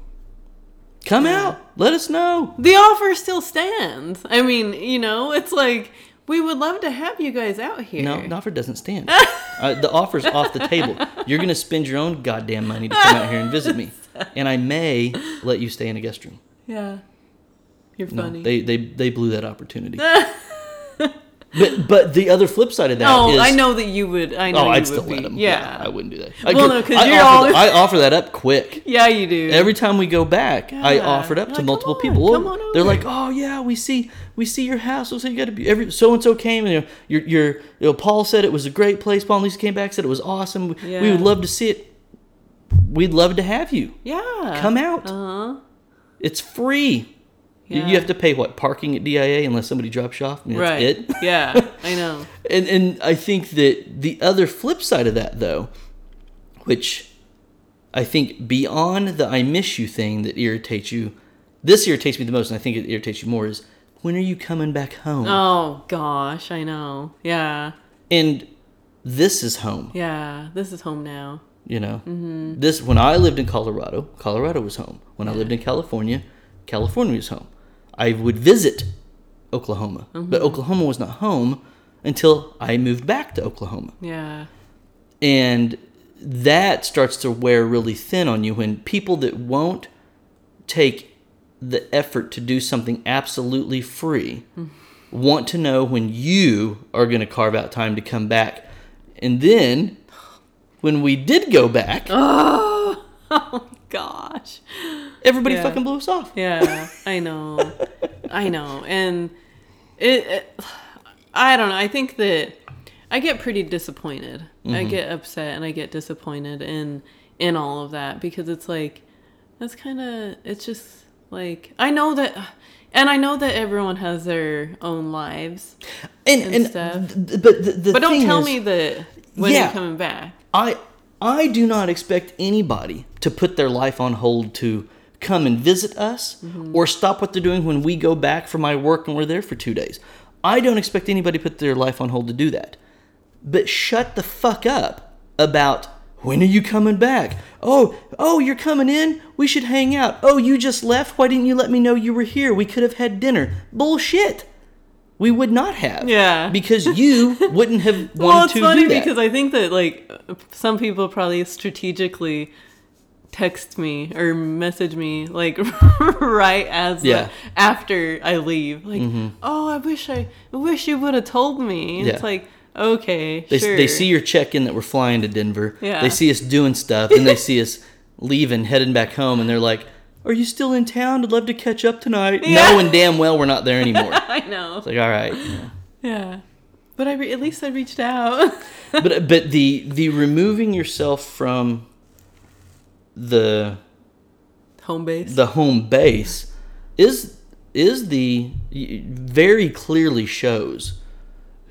Come out. Let us know. The offer still stands. I mean, you know, it's like we would love to have you guys out here. No, the offer doesn't stand. uh, the offer's off the table. You're gonna spend your own goddamn money to come out here and visit me, and I may let you stay in a guest room. Yeah. You're No, funny. they they they blew that opportunity. But but the other flip side of that oh, is- I know that you would. I know Oh, you I'd would still be. let them. Yeah. I wouldn't do that. Well, I, no, 'cause I you're offer, all- I offer that up quick. Yeah, you do. Every time we go back, I Yeah. offer it up You're to like, multiple "Come on, people. come on They're like, "Oh yeah, we see we see your house. So you got to be every so and so came and you know, your your you know, Paul said it was a great place. Paul and Lisa came back said it was awesome. We- We would love to see it. We'd love to have you. yeah. Come out. Uh huh. It's free. You, Yeah. you have to pay what parking at DIA unless somebody drops you off. I mean, that's Right. it. yeah, I know. And and I think that the other flip side of that though, which I think beyond the I miss you thing that irritates you, this irritates me the most, and I think it irritates you more is when are you coming back home? Oh gosh, I know. Yeah, And this is home. yeah. This is home now. You know, Mm-hmm. this when I lived in Colorado, Colorado was home. When I lived in California, California was home. I would visit Oklahoma, Mm-hmm. but Oklahoma was not home until I moved back to Oklahoma. Yeah. and that starts to wear really thin on you when people that won't take the effort to do something absolutely free want to know when you are going to carve out time to come back and then when we did go back Oh gosh. Everybody Yeah. fucking blew us off Yeah, I know. I know. And it, it I don't know. I think that I get pretty disappointed. I Mm-hmm. get upset and I get disappointed in in all of that because it's like that's kind of it's just like I know that and I know that everyone has their own lives. and, and and stuff. th- but the, the But don't tell is- me that when Yeah. you're coming back. I I do not expect anybody to put their life on hold to come and visit us mm-hmm. or stop what they're doing when we go back for my work and we're there for two days. I don't expect anybody to put their life on hold to do that. But shut the fuck up about when are you coming back? Oh, oh, you're coming in? We should hang out. Oh, you just left? Why didn't you let me know you were here? We could have had dinner. Bullshit. We would not have. Yeah. Because you wouldn't have wanted Well, it's to funny do that. because I think that like some people probably strategically text me or message me like right as Yeah. Mm-hmm. after I leave. Like, oh, I wish I, I wish you would have told me. Yeah. It's like, okay, They, sure. they see your check in that we're flying to Denver. Yeah. They see us doing stuff, and they see us leaving, heading back home, and they're like, Are you still in town? I'd love to catch up tonight. Yeah. Knowing damn well we're not there anymore. I know. It's like, all right. yeah. Yeah. But I re- at least I reached out. But but the the removing yourself from the Home base. the home base is is the very clearly shows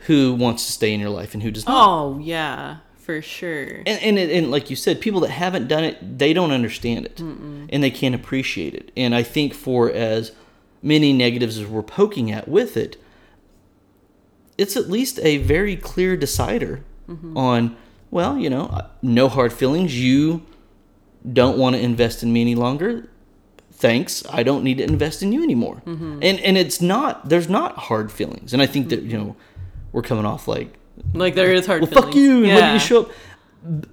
who wants to stay in your life and who does not. oh yeah, for sure. and and, it, and like you said, people that haven't done it, they don't understand it, and they can't appreciate it. And I think for as many negatives as we're poking at with it, it's at least a very clear decider mm-hmm. on, well, you know, uh, no hard feelings. You don't want to invest in me any longer. Thanks. I don't need to invest in you anymore. And and it's not. There's not hard feelings. And I think that you know, we're coming off like Like there is hard. well, fuck you. Yeah. did you show up?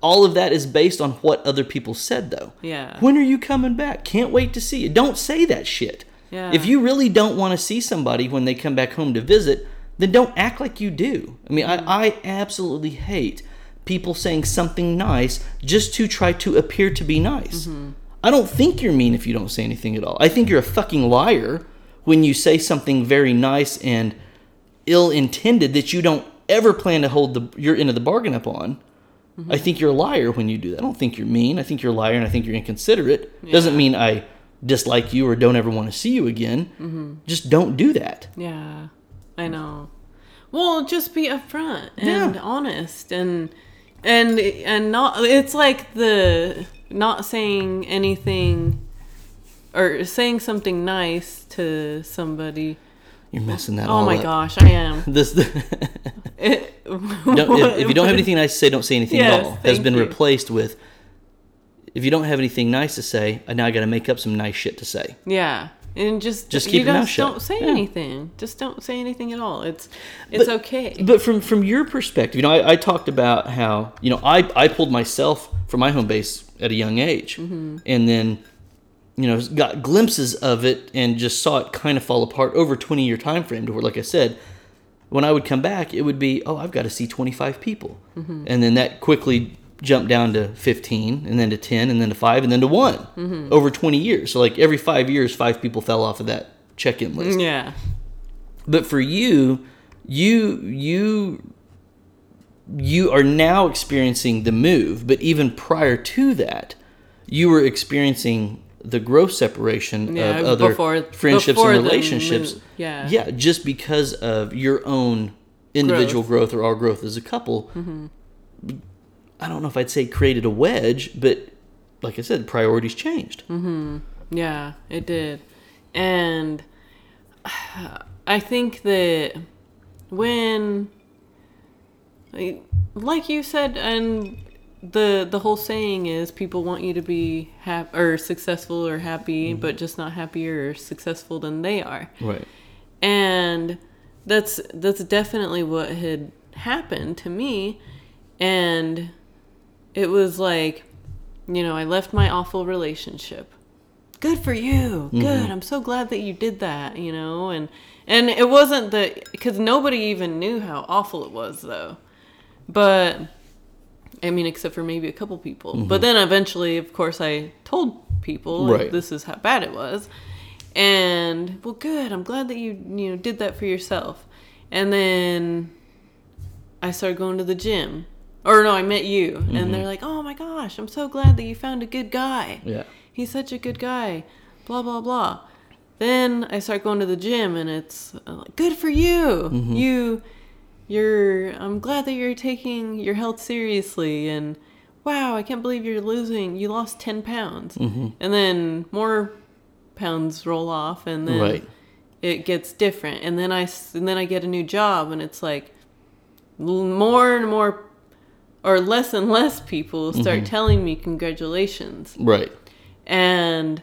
all of that is based on what other people said though. Yeah. When are you coming back? Can't wait to see you. Don't say that shit. Yeah. If you really don't want to see somebody when they come back home to visit, then don't act like you do. I mean, Mm-hmm. I, I absolutely hate people saying something nice just to try to appear to be nice. Mm-hmm. I don't think you're mean if you don't say anything at all. I think you're a fucking liar when you say something very nice and ill intended that you don't ever plan to hold the your end of the bargain up on. Mm-hmm. I think you're a liar when you do that. I don't think you're mean. I think you're a liar and I think you're inconsiderate. Doesn't mean I dislike you or don't ever want to see you again. Mm-hmm. Just don't do that. Yeah, I know. Well, just be upfront and Yeah. honest and and and not. It's like the not saying anything or saying something nice to somebody. You're messing that Oh my up. gosh, I am. This It, if, if you don't have anything nice to say, don't say anything at Yes, all. Has been you. replaced with if you don't have anything nice to say, now I got to make up some nice shit to say. Yeah, and just Just you keep your mouth shut. don't say Yeah. anything. Just don't say anything at all. It's it's But- okay. But from from your perspective, you know, I, I talked about how you know I I pulled myself from my home base at a young age, Mm-hmm. and then you know got glimpses of it and just saw it kind of fall apart over twenty year time frame. To where, like I said, when I would come back, it would be oh I've got to see twenty five people, Mm-hmm. and then that quickly jumped down to fifteen, and then to ten, and then to five, and then to one Mm-hmm. over twenty years. So like every five years, five people fell off of that check in list. yeah, But for you, you you you are now experiencing the move, but even prior to that, you were experiencing the growth separation Yeah, of other before- friendships before and relationships. yeah. Yeah, just because of your own individual growth, or our growth as a couple. Mm-hmm. I don't know if I'd say created a wedge, but like I said, priorities changed. Mm-hmm. Yeah, it did. And I think that when like you said and the the whole saying is people want you to be happy or successful or happy but just not happier or successful than they are Right. and that's that's definitely what had happened to me and it was like you know i left my awful relationship. Good for you. Mm-hmm. Good. I'm so glad that you did that you know? And and it wasn't that because nobody even knew how awful it was though. But i mean except for maybe a couple people. But mm-hmm. then eventually of course i told people Right. this is how bad it was. And well good. I'm glad that you you know did that for yourself. And then i started going to the gym or no i met you. And mm-hmm. they're like oh my gosh i'm so glad that you found a good guy. Yeah. he's such a good guy. Blah blah blah. Then i start going to the gym and it's uh, like good for you. Mm-hmm. You you're i'm glad that you're taking your health seriously and wow i can't believe you're losing you lost 10 pounds. Mm-hmm. And then more pounds roll off and then Right. it gets different. And then i and then i get a new job and it's like more and more or less and less people start telling me congratulations Right. and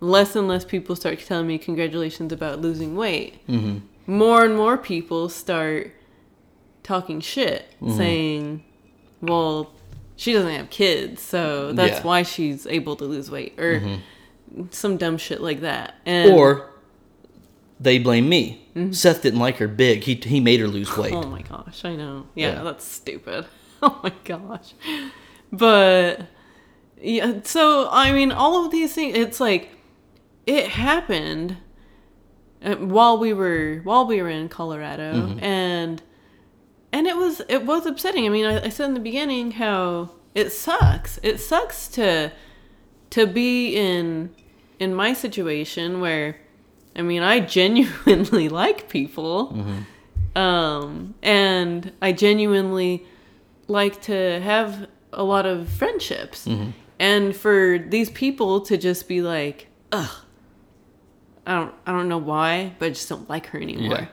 less and less people start telling me congratulations about losing weight. Mm-hmm. More and more people start talking shit, Mm-hmm. saying, "Well, she doesn't have kids, so that's Yeah. Mm-hmm. why she's able to lose weight," or some dumb shit like that. And Or they blame me. Seth didn't like her big. He he made her lose weight. Oh my gosh, I know. Yeah, Yeah. that's stupid. Oh my gosh. But yeah, so I mean all of these things it's like it happened uh, while we were while we were in Colorado and and it was it was upsetting. I mean, I, I said in the beginning how it sucks. It sucks to to be in in my situation where I mean, I genuinely like people. Um, and I genuinely like to have a lot of friendships. And for these people to just be like, ugh, I don't, I don't know why, but I just don't like her anymore.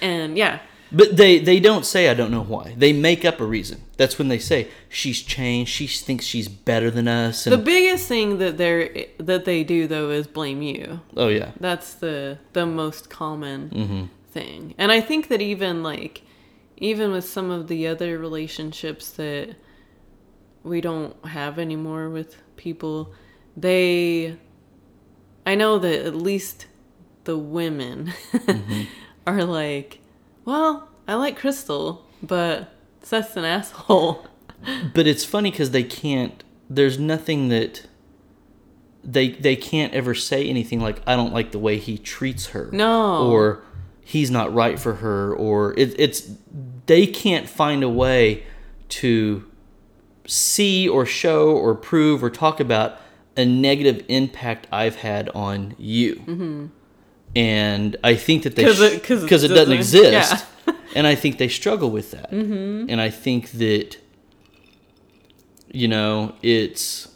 And yeah, But they they don't say I don't know why. They make up a reason. That's when they say she's changed. She thinks she's better than us. the biggest thing that they're that they do though is blame you. oh yeah. That's the the most common Mm-hmm. thing. And I think that even like even with some of the other relationships that we don't have anymore with people, they I know that at least the women mm-hmm. are like, well, I like Crystal, but Seth's an asshole. But it's funny because they can't. There's nothing that they they can't ever say anything like I don't like the way he treats her. No. Or he's not right for her. Or it, it's they can't find a way to see or show or prove or talk about a negative impact I've had on you. Mm-hmm. And I think that they 'Cause it- because it, doesn't doesn't- exist. yeah. and I think they struggle with that. Mm-hmm. And I think that you know it's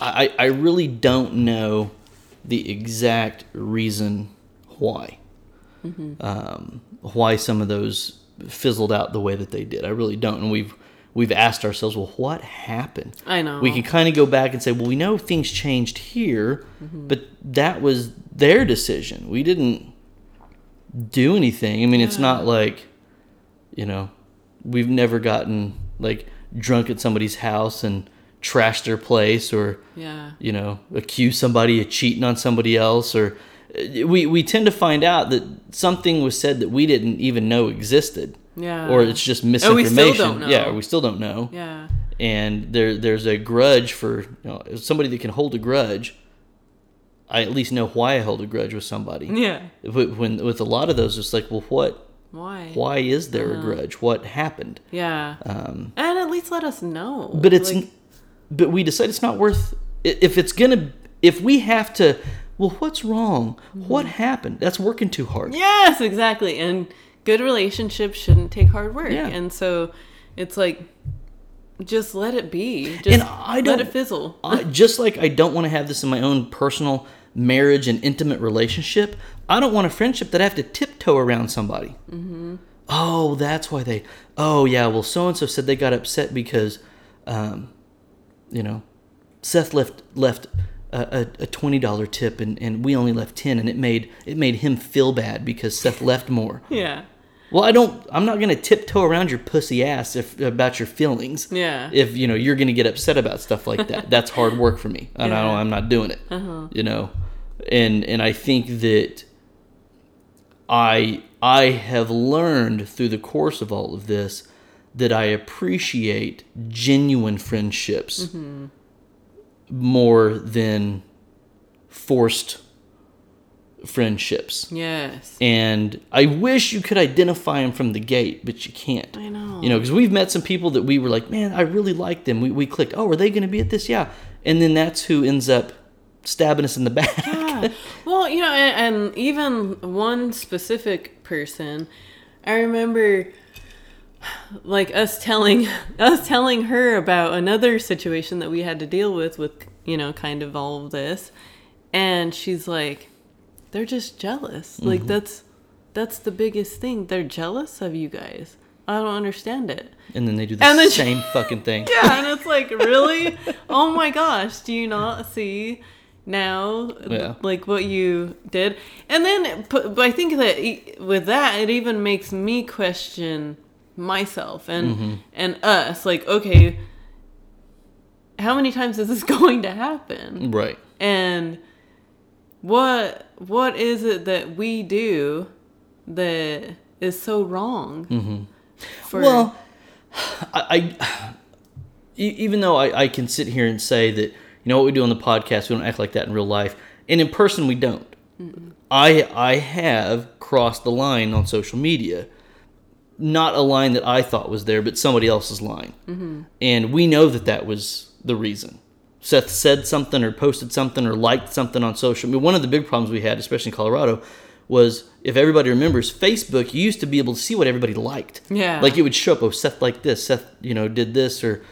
I I really don't know the exact reason why um, why some of those fizzled out the way that they did. I really don't, and we've we've asked ourselves, well, what happened? I know. We can kind of go back and say, well, we know things changed here, but that was their decision. We didn't do anything. I mean, it's not like, you know, we've never gotten like drunk at somebody's house and trashed their place or Yeah. you know, accuse somebody of cheating on somebody else, or we we tend to find out that something was said that we didn't even know existed, Yeah. or it's just misinformation. still don't know. Yeah, we still don't know. Yeah. And there there's a grudge for you know somebody that can hold a grudge. I at least know why I hold a grudge with somebody. Yeah. When, when with a lot of those, it's like, well, what? Why? Why is there Uh-huh. a grudge? What happened? Yeah. Um, and at least let us know. but it's Like, but we decide it's not worth if it's gonna if we have to well what's wrong what happened that's working too hard Yes, exactly. And good relationships shouldn't take hard work. Yeah. And so it's like just let it be. Just And I let don't- it fizzle. I, just like i don't want to have this in my own personal marriage and intimate relationship i don't want a friendship that i have to tiptoe around somebody mm-hmm. oh that's why they oh yeah well so and so said they got upset because um, you know seth left left a, a, a $20 tip and, and we only left 10 and it made it made him feel bad because seth left more Yeah. Well, I don't. I'm not gonna tiptoe around your pussy ass if about your feelings. Yeah. If you know you're gonna get upset about stuff like that, that's hard work for me, and I Yeah. don't, I'm not doing it. Uh-huh. You know, and and I think that I I have learned through the course of all of this that I appreciate genuine friendships Mm-hmm. More than forced friendships. Yes. And I wish you could identify them from the gate, but you can't. I know. You know, because we've met some people that we were like, man, I really like them. We, we clicked. Oh, are they going to be at this? Yeah. And then that's who ends up stabbing us in the back. Yeah. Well, you know, and, and even one specific person, I remember like us telling us telling her about another situation that we had to deal with with, you know, kind of all of this. And she's like, they're just jealous. Mm-hmm. Like that's that's the biggest thing. They're jealous of you guys. I don't understand it. and then they do the And then she- same fucking thing. Yeah, and it's like, really? oh my gosh, do you not see now Yeah. like what you did? And then but, I think that with that it even makes me question myself and Mm-hmm. and us like, okay, how many times is this going to happen? Right. And what what is it that we do that is so wrong? Mm-hmm. For, Well, I even though I, I can sit here and say that you know what we do on the podcast, we don't act like that in real life, and in person we don't. I I have crossed the line on social media, not a line that I thought was there, but somebody else's line, and we know that that was the reason. Seth said something or posted something or liked something on social media. One of the big problems we had, especially in Colorado, was if everybody remembers Facebook, you used to be able to see what everybody liked. Yeah. Like it would show up, oh, Seth liked this, Seth, you know, did this, or.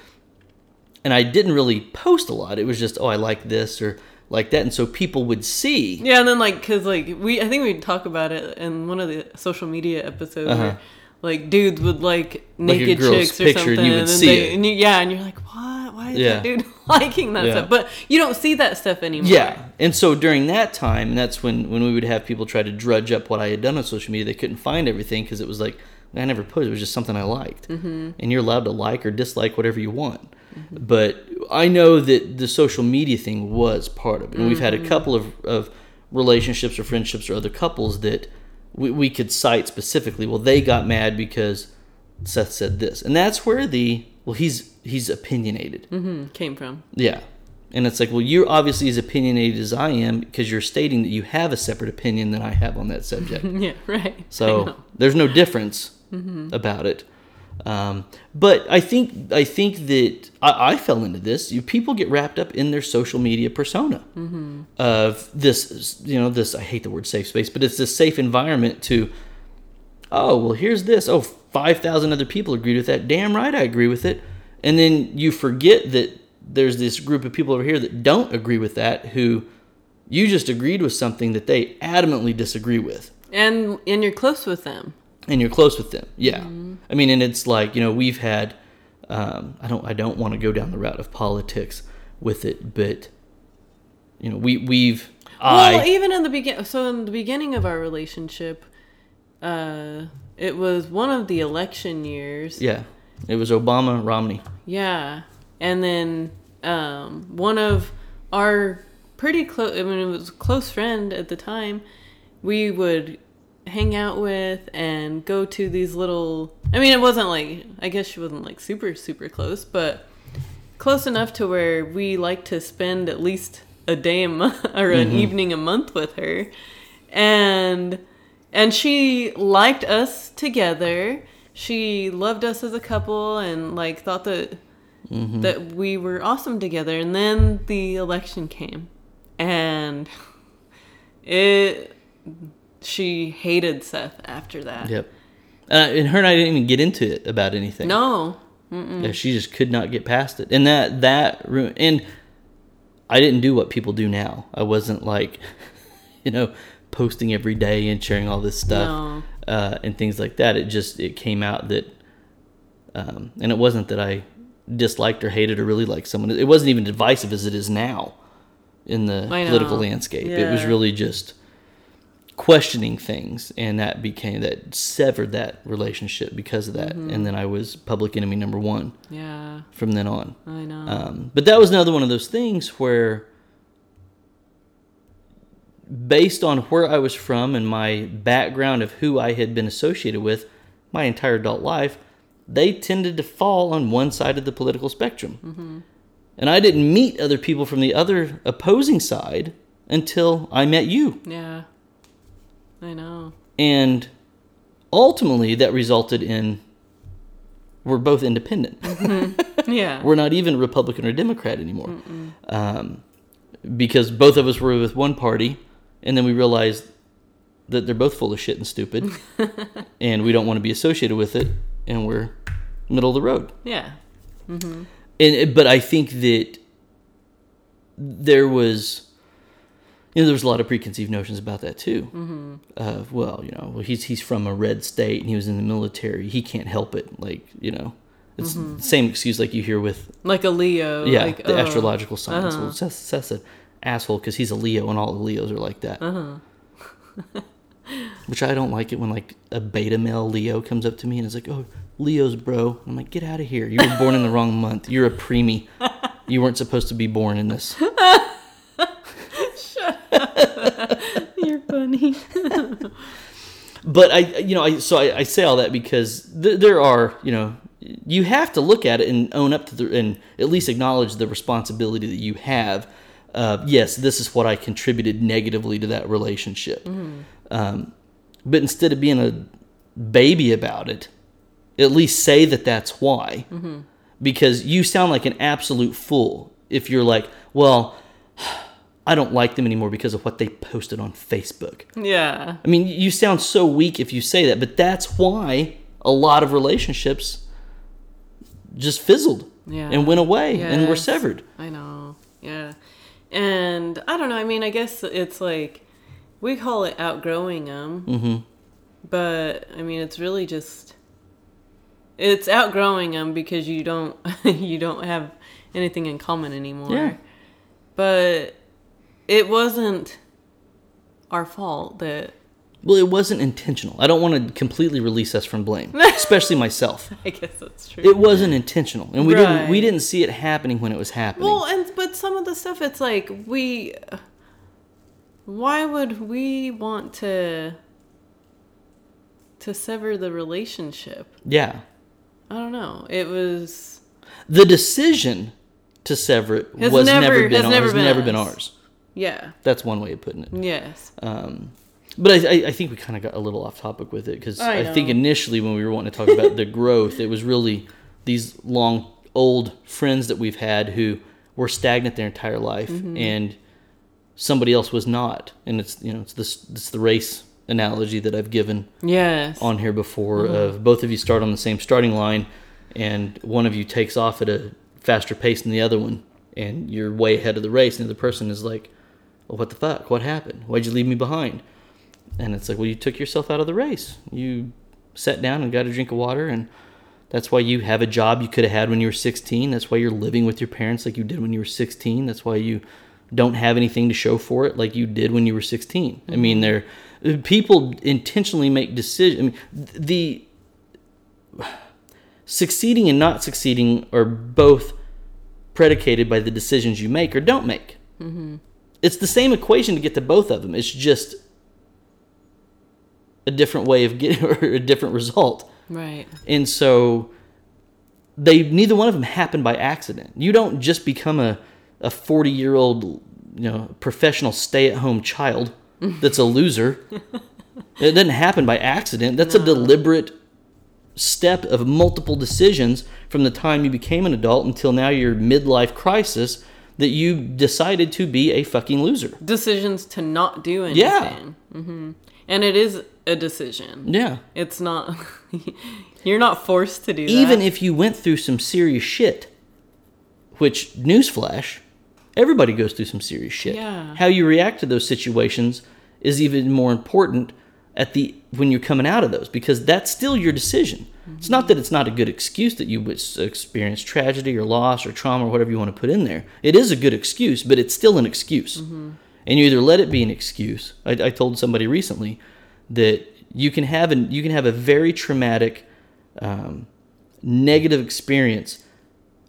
And I didn't really post a lot. It was just, oh, I like this or like that. And so people would see. Yeah, and then like, cause like we, I think we talk about it in one of the social media episodes Uh-huh. where like dudes would like naked girl's chicks or something, and you would then see they, it. and you, yeah, and you're like, what? Why is Yeah. that dude liking that Yeah. stuff? But you don't see that stuff anymore. Yeah. And so during that time, and that's when, when we would have people try to drudge up what I had done on social media, they couldn't find everything because it was like, I never posted. It was just something I liked, mm-hmm. and you're allowed to like or dislike whatever you want. Mm-hmm. But I know that the social media thing was part of it, and we've had a couple of, of relationships or friendships or other couples that we, we could cite specifically. Well, they got mad because Seth said this, and that's where the well, he's he's opinionated. Mm-hmm. Came from. Yeah. And it's like, well, you're obviously as opinionated as I am because you're stating that you have a separate opinion than I have on that subject. yeah, right. So there's no difference Mm-hmm. about it. Um, but I think I think that I, I fell into this. You, people get wrapped up in their social media persona Mm-hmm. of this. You know, this. I hate the word safe space, but it's this safe environment to. Oh well, here's this. Oh, five thousand other people agreed with that. Damn right, I agree with it. And then you forget that there's this group of people over here that don't agree with that. Who you just agreed with something that they adamantly disagree with And and you're close with them. And you're close with them. Yeah, Mm-hmm. I mean, and it's like you know we've had. Um, I don't. I don't want to go down the route of politics with it, but you know we we've. Well, I even in the begin, so in the beginning of our relationship, uh, it was one of the election years. yeah, it was Obama Romney. Yeah, and then um, one of our pretty close. I mean, it was a close friend at the time. We would hang out with and go to these little. I mean, it wasn't like I guess she wasn't like super super close, but close enough to where we like to spend at least a day a month or an mm-hmm. evening a month with her, and and she liked us together. She loved us as a couple and like thought that mm-hmm. that we were awesome together. And then the election came, and it she hated Seth after that. Yep. Uh, and her and I didn't even get into it about anything. No, Yeah, she just could not get past it, and that that and I didn't do what people do now. I wasn't like, you know, posting every day and sharing all this stuff No. uh, and things like that. It just it came out that, um, and it wasn't that I disliked or hated or really liked someone. It wasn't even divisive as it is now in the I political know. landscape. It was really just questioning things and that became that severed that relationship because of that. Mm-hmm. and then i was public enemy number one yeah, from then on. I know. um, but that was another one of those things where based on where i was from and my background of who i had been associated with my entire adult life they tended to fall on one side of the political spectrum. And i didn't meet other people from the other opposing side until i met you. Yeah, I know. and ultimately that resulted in we're both independent. Yeah, we're not even republican or democrat anymore. Um, because both of us were with one party and then we realized that they're both full of shit and stupid and we don't want to be associated with it and we're middle of the road. Yeah, Mm-hmm. and but i think that there was you know there was a lot of preconceived notions about that too. Mm-hmm. uh, well you know well, he's he's from a red state and he was in the military. He can't help it like you know. It's the same excuse like you hear with like a Leo. yeah like, the oh, astrological signs. Well Seth, Seth's an asshole because he's a leo and all the leos are like that. Which i don't like it when like a beta male leo comes up to me and is like oh leos bro. I'm like get out of here. You were born in the wrong month. You're a preemie. You weren't supposed to be born in this You're funny. but I, you know, I so I, I say all that because th- there are, you know, you have to look at it and own up to the and at least acknowledge the responsibility that you have. Uh, yes, this is what I contributed negatively to that relationship. Um, but instead of being a baby about it, at least say that that's why. Because you sound like an absolute fool if you're like, well, I don't like them anymore because of what they posted on Facebook. yeah, I mean, you sound so weak if you say that, but that's why a lot of relationships just fizzled Yeah. and went away and were severed. I know. Yeah. And I don't know. I mean, I guess it's like we call it outgrowing them. hmm But I mean, it's really just it's outgrowing them because you don't you don't have anything in common anymore. Yeah. But it wasn't our fault that Well, it wasn't intentional. I don't want to completely release us from blame, especially myself. I guess that's true. It wasn't intentional, and we didn't we didn't see it happening when it was happening. well, and but some of the stuff, it's like we. Why would we want to to sever the relationship? yeah, I don't know. It was the decision to sever it was never- never, been has ours. never been never been ours. Yeah, That's one way of putting it. yes, Um, but I, I, I think we kind of got a little off topic with it because I I, think initially when we were wanting to talk about the growth, it was really these long old friends that we've had who were stagnant their entire life, Mm-hmm. and somebody else was not. And it's you know it's this it's the race analogy that I've given yes. on here before Mm-hmm. of both of you start on the same starting line and one of you takes off at a faster pace than the other one and you're way ahead of the race and the other person is like well, what the fuck? What happened? Why'd you leave me behind? And it's like well you took yourself out of the race. You sat down and got a drink of water and that's why you have a job you could have had when you were 16 that's why you're living with your parents like you did when you were 16 that's why you don't have anything to show for it like you did when you were 16 i mean mm-hmm. they're people intentionally make decisions I mean, the succeeding and not succeeding are both predicated by the decisions you make or don't make mm-hmm. It's the same equation to get to both of them it's just a different way of getting or a different result right. and so they neither one of them happened by accident. You don't just become a a 40 year old you know professional stay at home child that's a loser. it didn't happen by accident. That's a deliberate step of multiple decisions from the time you became an adult until now your midlife crisis that you decided to be a fucking loser. Decisions to not do Yeah. anything. hmm And it is a decision. Yeah. It's not. you're not forced to do that. even if you went through some serious shit, which newsflash, everybody goes through some serious shit. Yeah. How you react to those situations is even more important at the when you're coming out of those because that's still your decision. It's not that it's not a good excuse that you would experience tragedy or loss or trauma or whatever you want to put in there. It is a good excuse, but it's still an excuse. And you either let it be an excuse. I, I told somebody recently that you can have an you can have a very traumatic um, negative experience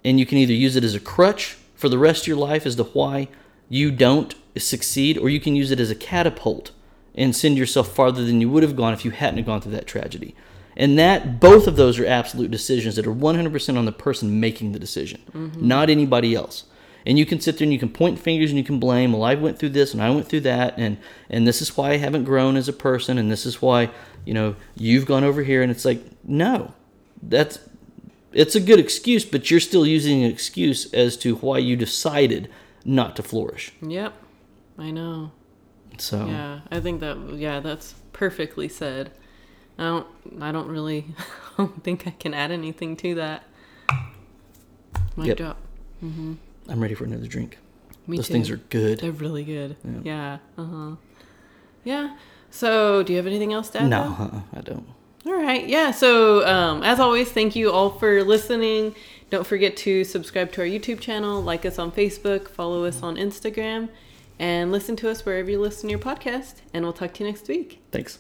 and you can either use it as a crutch for the rest of your life as to why you don't succeed or you can use it as a catapult and send yourself farther than you would have gone if you hadn't gone through that tragedy and that both of those are absolute decisions that are 100% on the person making the decision mm-hmm. not anybody else and you can sit there and you can point fingers and you can blame well i went through this and i went through that and and this is why i haven't grown as a person and this is why you know you've gone over here and it's like no that's it's a good excuse, but you're still using an excuse as to why you decided not to flourish. Yep. I know. So Yeah, I think that yeah, that's perfectly said. I don't I don't really I don't think I can add anything to that. Mic Yep. drop. I'm ready for another drink. Me Those too. things are good. They're really good. Yeah. Uh-huh. Yeah. So, do you have anything else to add? No, uh-uh, I don't. All right. Yeah. So, um, as always, thank you all for listening. Don't forget to subscribe to our YouTube channel, like us on Facebook, follow us on Instagram, and listen to us wherever you listen to your podcast. And we'll talk to you next week. Thanks.